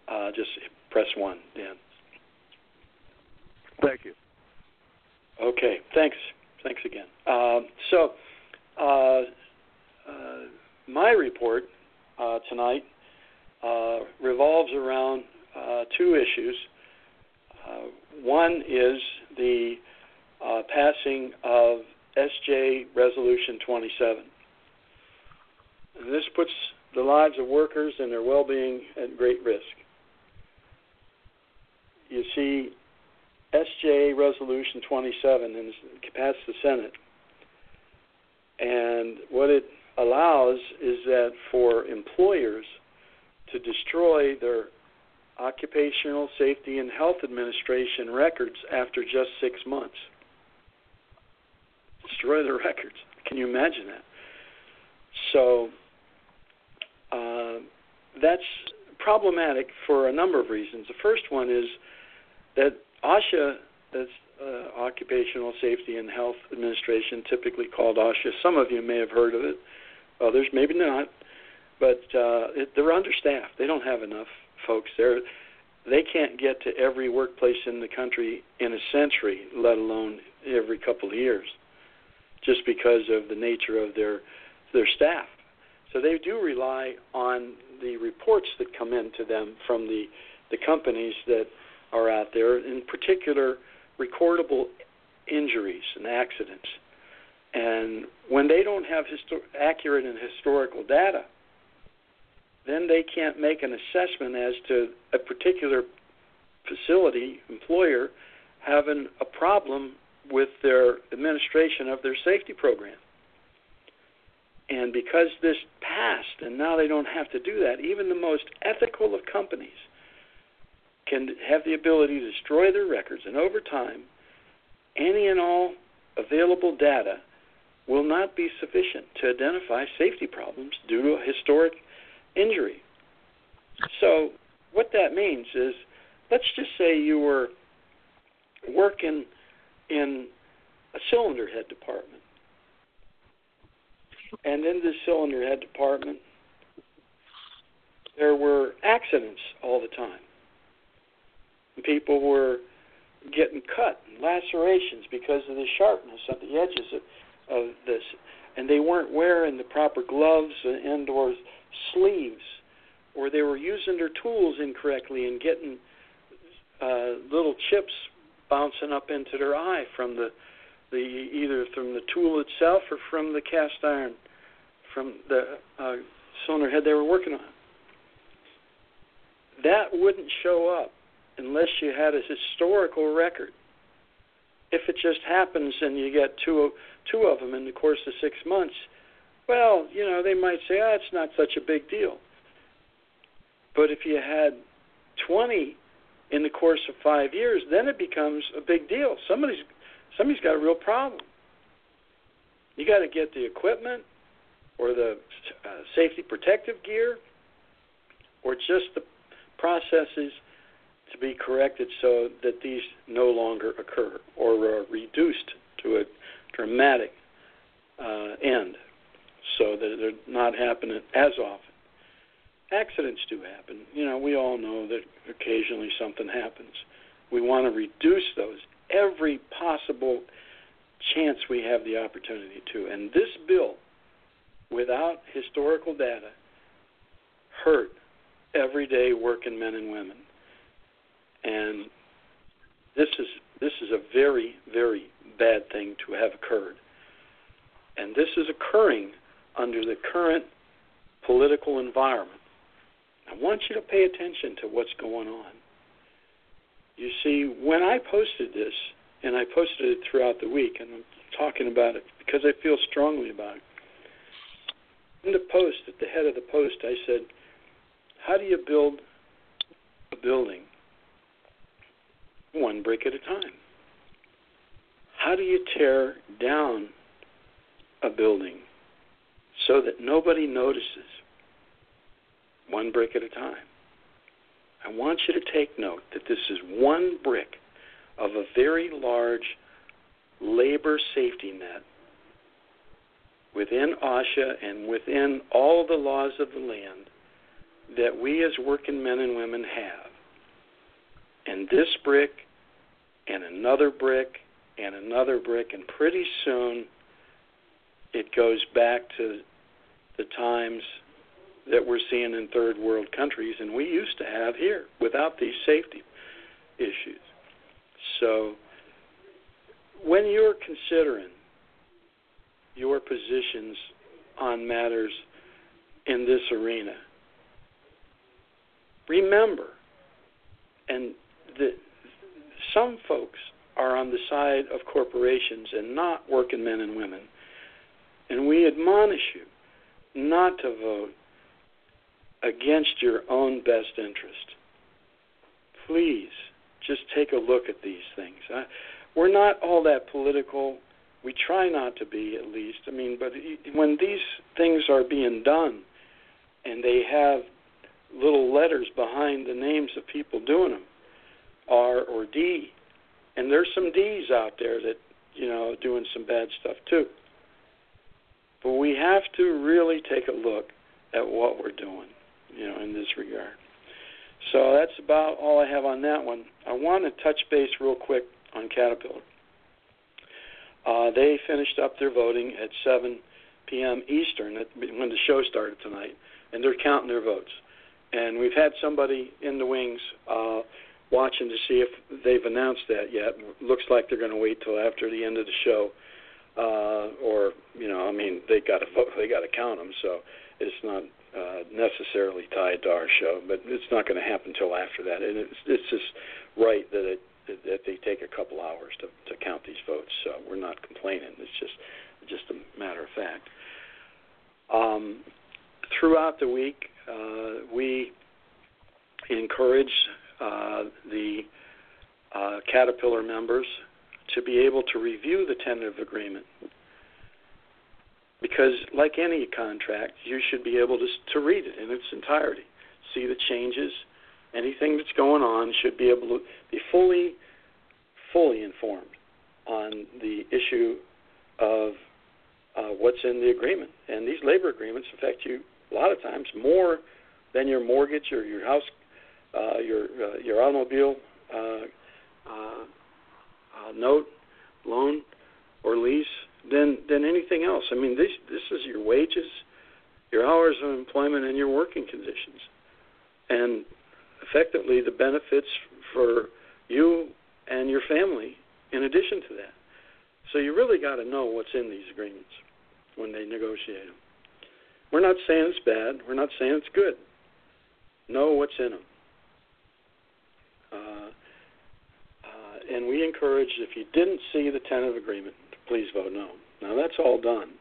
[SPEAKER 2] uh, just press one, Dan.
[SPEAKER 5] Thank you.
[SPEAKER 2] Okay, thanks. Thanks again. Um, so, uh, uh, my report uh, tonight uh, revolves around uh, two issues. Uh, one is the passing of SJ Resolution 27. And this puts the lives of workers and their well being at great risk. You see, SJ Resolution 27 and passed the Senate. And what it allows is that for employers to destroy their Occupational Safety and Health Administration records after just six months. Destroy the records. Can you imagine that? So uh, that's problematic for a number of reasons. The first one is that OSHA, that's uh, Occupational Safety and Health Administration, typically called OSHA. Some of you may have heard of it, others maybe not. But uh, it, they're understaffed. They don't have enough folks there. They can't get to every workplace in the country in a century, let alone every couple of years, just because of the nature of their their staff. So they do rely on the reports that come in to them from the the companies that are out there, in particular, recordable injuries and accidents. And when they don't have histor- accurate and historical data, then they can't make an assessment as to a particular facility employer having a problem with their administration of their safety program. And because this passed, and now they don't have to do that, even the most ethical of companies can have the ability to destroy their records, and over time, any and all available data will not be sufficient to identify safety problems due to historic injury. So, what that means is let's just say you were working in a cylinder head department. And in the cylinder head department, there were accidents all the time people were getting cut and lacerations because of the sharpness of the edges of, of this, and they weren't wearing the proper gloves and or sleeves, or they were using their tools incorrectly and getting uh, little chips bouncing up into their eye from the the either from the tool itself or from the cast iron from the uh, cylinder head they were working on. That wouldn't show up unless you had a historical record. If it just happens and you get two two of them in the course of six months, well, you know they might say, "Ah, oh, it's not such a big deal." But if you had 20 in the course of five years, then it becomes a big deal. Somebody's somebody's got a real problem. You got to get the equipment or the uh, safety protective gear or just the processes to be corrected so that these no longer occur or are reduced to a dramatic uh, end so that they're not happening as often. Accidents do happen. You know, we all know that occasionally something happens. We want to reduce those every possible chance we have the opportunity to. And this bill, without historical data, hurt everyday working men and women and this is this is a very very bad thing to have occurred, and this is occurring under the current political environment. I want you to pay attention to what's going on. You see, when I posted this, and I posted it throughout the week, and I'm talking about it because I feel strongly about it. In the post, at the head of the post, I said, How do you build a building one brick at a time? How do you tear down a building so that nobody notices one brick at a time? I want you to take note that this is one brick of a very large labor safety net within OSHA and within all the laws of the land that we as working men and women have. And this brick and another brick and another brick, and pretty soon it goes back to the times that we're seeing in third world countries and we used to have here without these safety issues. So when you're considering your positions on matters in this arena, remember, and that some folks are on the side of corporations and not working men and women, and we admonish you not to vote against your own best interest. Please just take a look at these things. I, we're not all that political. We try not to be, at least. I mean, but when these things are being done, and they have little letters behind the names of people doing them, R or D, and there's some D's out there that you know doing some bad stuff too. But we have to really take a look at what we're doing, you know, in this regard. So that's about all I have on that one. I want to touch base real quick on Caterpillar. Uh, they finished up their voting at 7 p.m. Eastern when the show started tonight, and they're counting their votes. And we've had somebody in the wings uh, watching to see if they've announced that yet. Looks like they're going to wait till after the end of the show, uh, or you know, I mean, they got to they got to count them, so it's not uh, necessarily tied to our show, but it's not going to happen until after that. And it's, it's just right that it that they take a couple hours to to count these votes. So we're not complaining. It's just just a matter of fact. Um, throughout the week, uh, we encourage uh, the uh, Caterpillar members to be able to review the tentative agreement because like any contract, you should be able to to read it in its entirety, see the changes, anything that's going on should be able to be fully fully informed on the issue of uh, what's in the agreement. And these labor agreements affect you a lot of times more than your mortgage or your house, uh, your uh, your automobile uh, uh, uh, note, loan, or lease than than anything else. I mean, this this is your wages, your hours of employment, and your working conditions, and effectively the benefits for you and your family in addition to that. So you really got to know what's in these agreements when they negotiate them. We're not saying it's bad. We're not saying it's good. Know what's in them. Uh, and we encourage, if you didn't see the tentative agreement, to please vote no. Now that's all done.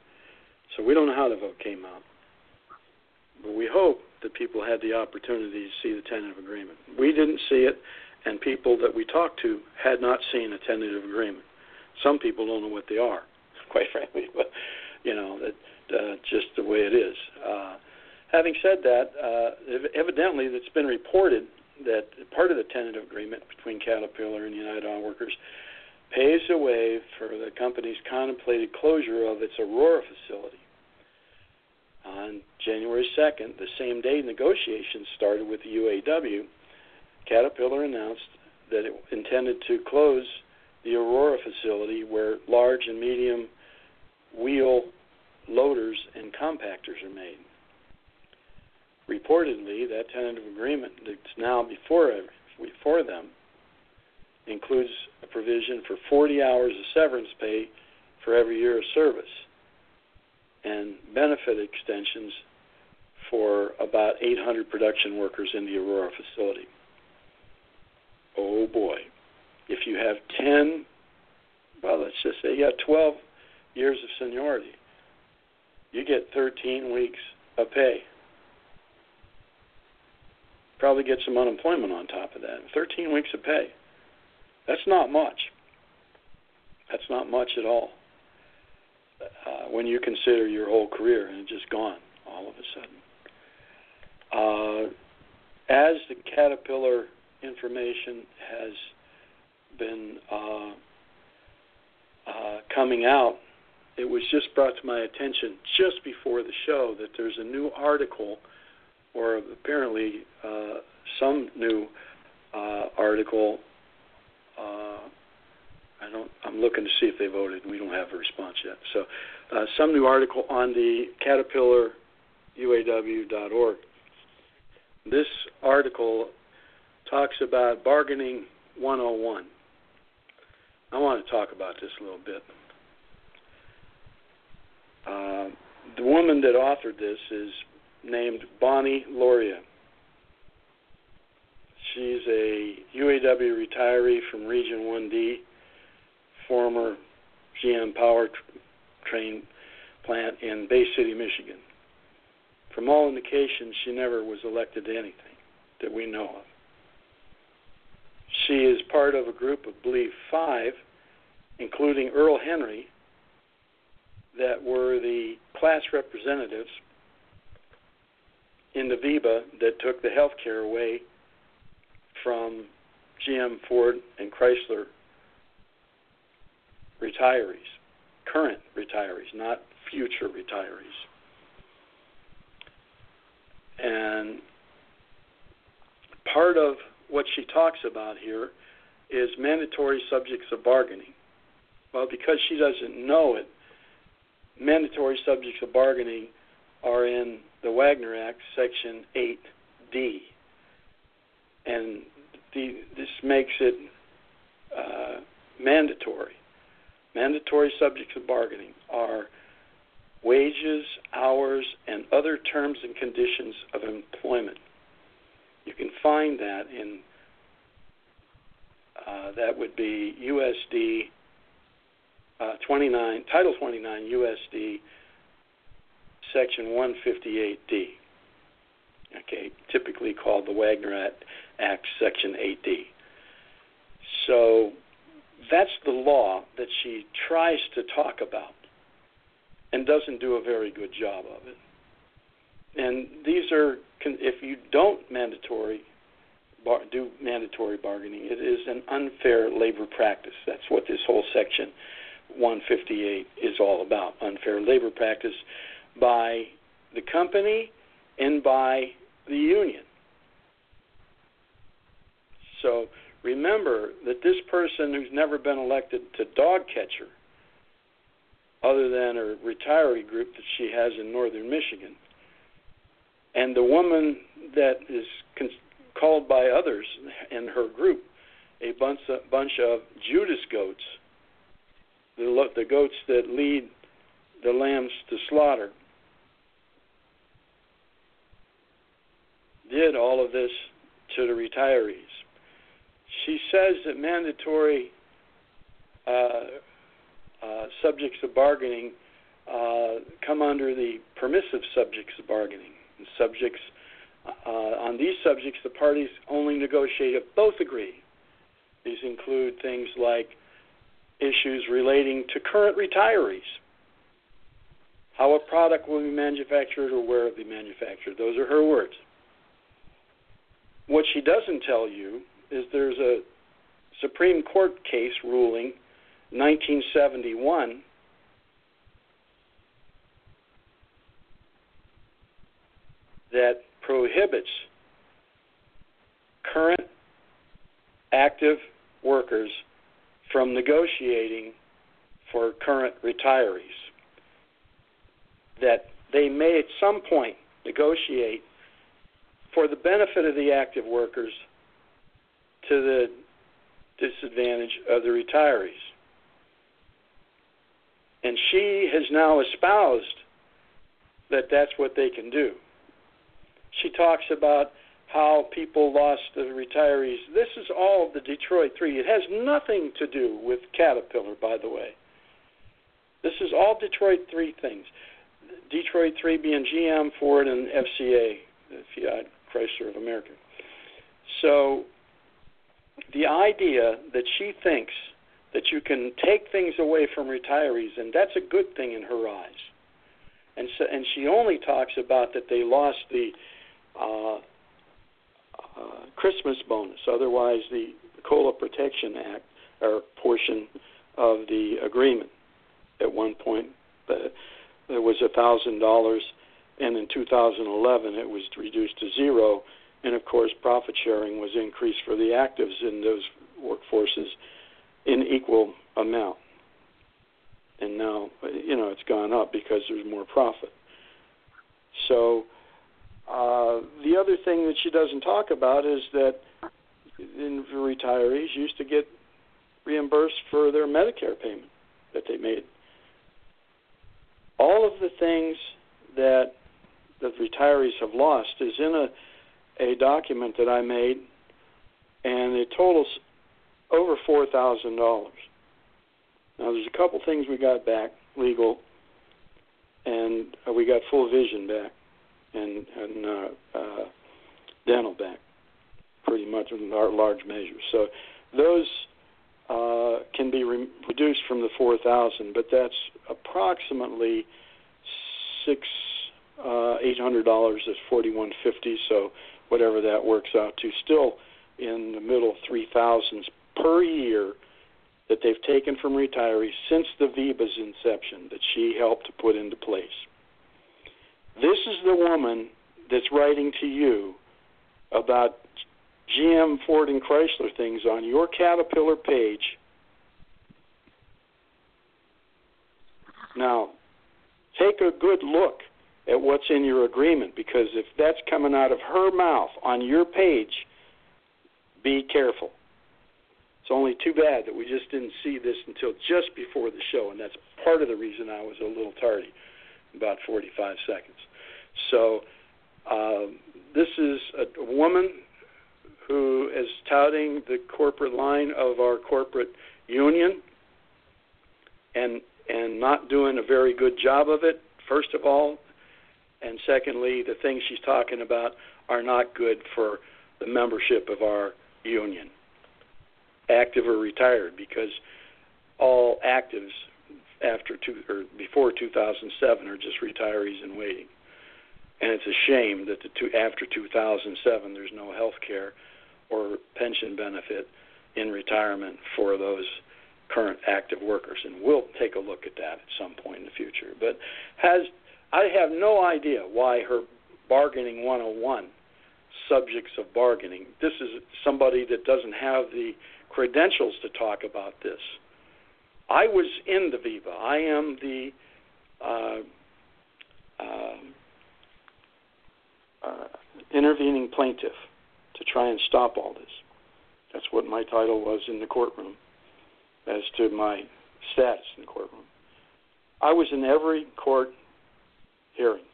[SPEAKER 2] So we don't know how the vote came out. But we hope that people had the opportunity to see the tentative agreement. We didn't see it, and people that we talked to had not seen a tentative agreement. Some people don't know what they are, quite frankly, but you know that uh, just the way it is. Uh, having said that, uh, evidently it's been reported that part of the tentative agreement between Caterpillar and United Auto Workers pays the way for the company's contemplated closure of its Aurora facility. On January 2nd, the same day negotiations started with the UAW, Caterpillar announced that it intended to close the Aurora facility where large and medium wheel loaders and compactors are made. Reportedly, that tentative agreement that's now before, before them includes a provision for 40 hours of severance pay for every year of service and benefit extensions for about 800 production workers in the Aurora facility. oh boy, if you have 10, well, let's just say you have 12 years of seniority, you get 13 weeks of pay. Probably get some unemployment on top of that. 13 weeks of pay. That's not much. That's not much at all. Uh, when you consider your whole career and it's just gone all of a sudden. Uh, as the Caterpillar information has been uh, uh, coming out, it was just brought to my attention just before the show that there's a new article, or apparently uh, some new uh, article. Uh, I don't. I'm looking to see if they voted. We don't have a response yet. So, uh, some new article on the Caterpillar UAW.org. This article talks about bargaining 101. I want to talk about this a little bit. Uh, the woman that authored this is named Bonnie Loria. She's a UAW retiree from Region 1D, former GM power train plant in Bay City, Michigan. From all indications, she never was elected to anything that we know of. She is part of a group of, believe, five, including Earl Henry, that were the class representatives in the VEBA that took the health care away from GM, Ford, and Chrysler retirees, current retirees, not future retirees. And part of what she talks about here is mandatory subjects of bargaining. Well, because she doesn't know it, mandatory subjects of bargaining are in the Wagner Act, Section 8D. And the, this makes it uh, mandatory. Mandatory subjects of bargaining are wages, hours, and other terms and conditions of employment. You can find that in uh, that would be USC uh, 29, Title 29 USC Section 158D. Okay, typically called the Wagner Act Section 8D. So that's the law that she tries to talk about and doesn't do a very good job of it. And these are, if you don't mandatory bar, do mandatory bargaining, it is an unfair labor practice. That's what this whole section 158 is all about: unfair labor practice by the company and by the union. So remember that this person who's never been elected to dog catcher other than a retiree group that she has in northern Michigan. And the woman that is con- called by others in her group a bunch of, bunch of Judas goats, the, the goats that lead the lambs to slaughter, did all of this to the retirees. She says that mandatory uh, uh, subjects of bargaining uh, come under the permissive subjects of bargaining. And subjects uh, on these subjects, the parties only negotiate if both agree. These include things like issues relating to current retirees, how a product will be manufactured or where it will be manufactured. Those are her words. What she doesn't tell you is there's a Supreme Court case ruling 1971, that prohibits current active workers from negotiating for current retirees. That they may at some point negotiate for the benefit of the active workers to the disadvantage of the retirees. And she has now espoused that that's what they can do. She talks about how people lost the retirees. This is all the Detroit Three. It has nothing to do with Caterpillar, by the way. This is all Detroit Three things. Detroit Three being GM, Ford, and FCA, Fiat Chrysler of America. So the idea that she thinks that you can take things away from retirees, and that's a good thing in her eyes. And so, and she only talks about that they lost the uh, uh, Christmas bonus. Otherwise, the COLA Protection Act or portion of the agreement at one point uh, there was a thousand dollars, and in 2011 it was reduced to zero. And of course, profit sharing was increased for the actives in those workforces in equal amount. And now, you know, it's gone up because there's more profit. So, uh, the other thing that she doesn't talk about is that in retirees used to get reimbursed for their Medicare payment that they made. All of the things that the retirees have lost is in a a document that I made, and it totals over four thousand dollars. Now, there's a couple things we got back legal, and uh, we got full vision back, and and uh, uh, dental back, pretty much in large measures. So those uh, can be re- reduced from the four thousand, but that's approximately six uh, eight hundred dollars is forty one fifty. So whatever that works out to, still in the middle three thousands per year that they've taken from retirees since the VEBA's inception that she helped to put into place. This is the woman that's writing to you about GM, Ford, and Chrysler things on your Caterpillar page. Now, take a good look at what's in your agreement because if that's coming out of her mouth on your page, be careful. It's only too bad that we just didn't see this until just before the show, and that's part of the reason I was a little tardy, about 45 seconds. So, uh, this is a, woman who is touting the corporate line of our corporate union and and not doing a very good job of it. First of all, and secondly, the things she's talking about are not good for the membership of our union, active or retired, because all actives after two or before 2007 are just retirees in waiting. And it's a shame that the two, after 2007 there's no health care or pension benefit in retirement for those current active workers. And we'll take a look at that at some point in the future. But has I have no idea why her bargaining 101 subjects of bargaining. This is somebody that doesn't have the credentials to talk about this. I was in the VEBA. I am the uh, uh, uh, intervening plaintiff to try and stop all this. That's what my title was in the courtroom as to my status in the courtroom. I was in every court hearing.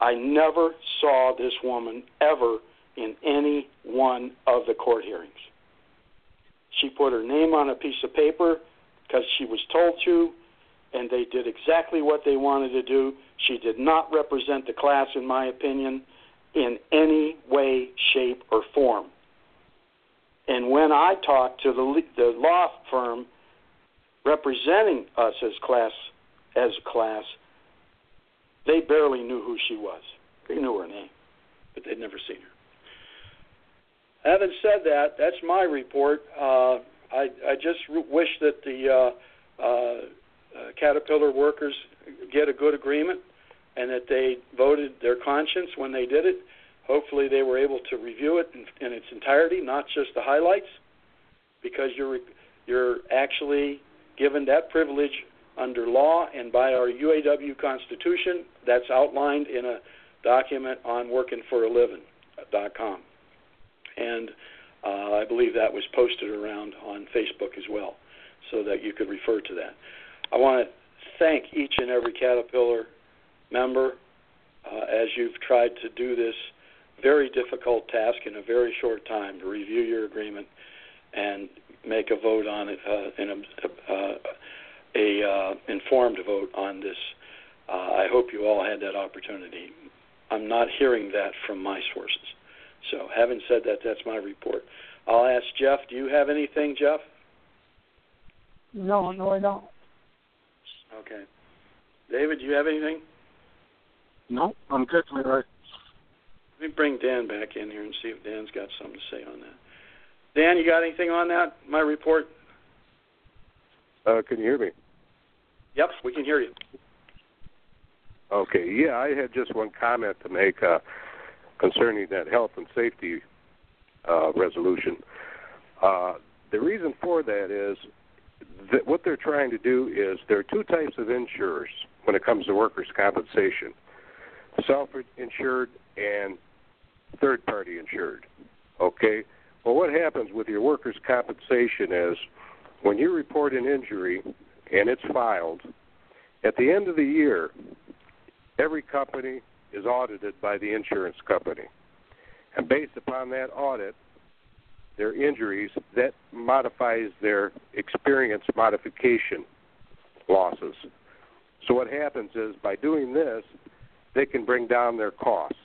[SPEAKER 2] I never saw this woman ever in any one of the court hearings. She put her name on a piece of paper because she was told to, and they did exactly what they wanted to do. She did not represent the class, in my opinion, in any way, shape, or form. And when I talked to the, the law firm representing us as class, as a class, they barely knew who she was. They knew her name, but they'd never seen her. Having said that, that's my report. Uh, I, I just wish that the uh, uh, uh, Caterpillar workers get a good agreement and that they voted their conscience when they did it. Hopefully, they were able to review it in, in its entirety, not just the highlights, because you're you're actually given that privilege under law and by our UAW Constitution. That's outlined in a document on workingforaliving.com. And uh, I believe that was posted around on Facebook as well, so that you could refer to that. I want to thank each and every Caterpillar member uh, as you've tried to do this very difficult task in a very short time to review your agreement and make a vote on it, uh, in a, uh, a uh, informed vote on this. Uh, I hope you all had that opportunity. I'm not hearing that from my sources. So, having said that, that's my report. I'll ask Jeff. Do you have anything, Jeff?
[SPEAKER 3] No, no, I don't.
[SPEAKER 2] Okay. David, do you have anything?
[SPEAKER 4] No, I'm good, Leroy.
[SPEAKER 2] Let me bring Dan back in here and see if Dan's got something to say on that. Dan, you got anything on that? My report?
[SPEAKER 5] Uh, can you hear me?
[SPEAKER 2] Yep, we can hear you.
[SPEAKER 5] Okay. Yeah, I had just one comment to make uh, concerning that health and safety uh, resolution. Uh, the reason for that is that what they're trying to do is there are two types of insurers when it comes to workers' compensation self insured and third party insured. Okay? Well, what happens with your workers' compensation is when you report an injury and it's filed, at the end of the year, every company is audited by the insurance company. And based upon that audit, their injuries, that modifies their experience modification losses. So what happens is by doing this, they can bring down their costs.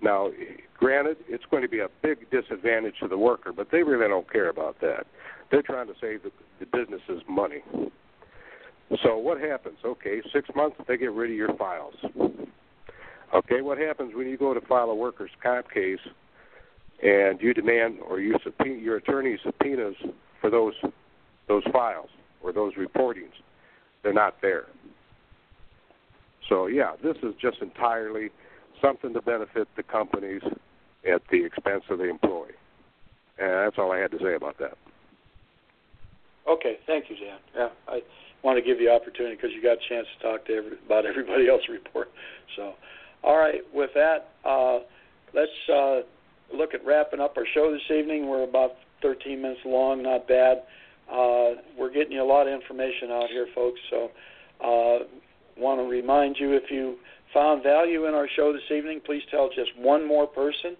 [SPEAKER 5] Now, granted, it's going to be a big disadvantage to the worker, but they really don't care about that. They're trying to save the, the business's money. So what happens? Okay, six months they get rid of your files. Okay, what happens when you go to file a workers' comp case and you demand or you subpoena, your attorney subpoenas for those those files or those reportings? They're not there. So yeah, this is just entirely something to benefit the companies at the expense of the employee. And that's all I had to say about that.
[SPEAKER 2] Okay, thank you, Dan. Yeah, I want to give you opportunity because you got a chance to talk to every, about everybody else's report. So, all right, with that, uh, let's uh, look at wrapping up our show this evening. We're about 13 minutes long, not bad. Uh, we're getting you a lot of information out here, folks. So, uh, want to remind you if you found value in our show this evening, please tell just one more person.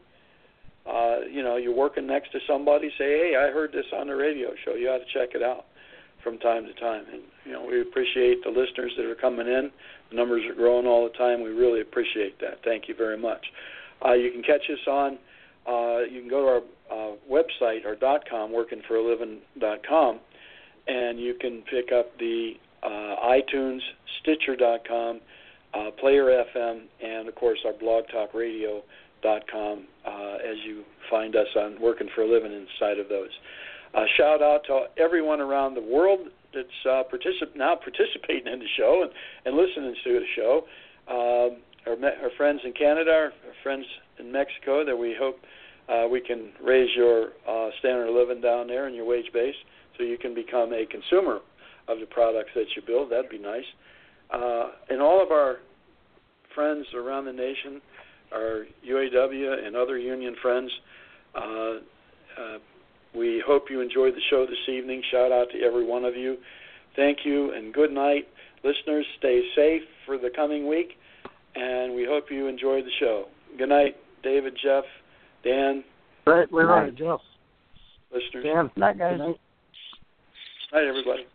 [SPEAKER 2] Uh, you know, you're working next to somebody, say, "Hey, I heard this on the radio show. You ought to check it out." From time to time, and you know, we appreciate the listeners that are coming in. The numbers are growing all the time. We really appreciate that. Thank you very much. Uh, you can catch us on. Uh, you can go to our uh, website, our dot .com, workingforaliving.com, and you can pick up the uh, iTunes, Stitcher.com, uh, Player FM, and of course our Blog Talk Radio.com uh, as you find us on Working for a Living inside of those. Uh, shout out to everyone around the world that's uh, particip- now participating in the show and, and listening to the show. Um, our, me- our friends in Canada, our, our friends in Mexico, that we hope uh, we can raise your uh, standard of living down there and your wage base so you can become a consumer of the products that you build. That'd be nice. Uh, and all of our friends around the nation, our UAW and other union friends, uh, uh, we hope you enjoyed the show this evening. Shout out to every one of you. Thank you and good night. Listeners, stay safe for the coming week, and we hope you enjoyed the show. Good night, David, Jeff, Dan.
[SPEAKER 4] Right, we're right, Jeff.
[SPEAKER 2] Listeners.
[SPEAKER 4] Dan.
[SPEAKER 3] Night, guys.
[SPEAKER 4] Good night.
[SPEAKER 2] Night, everybody.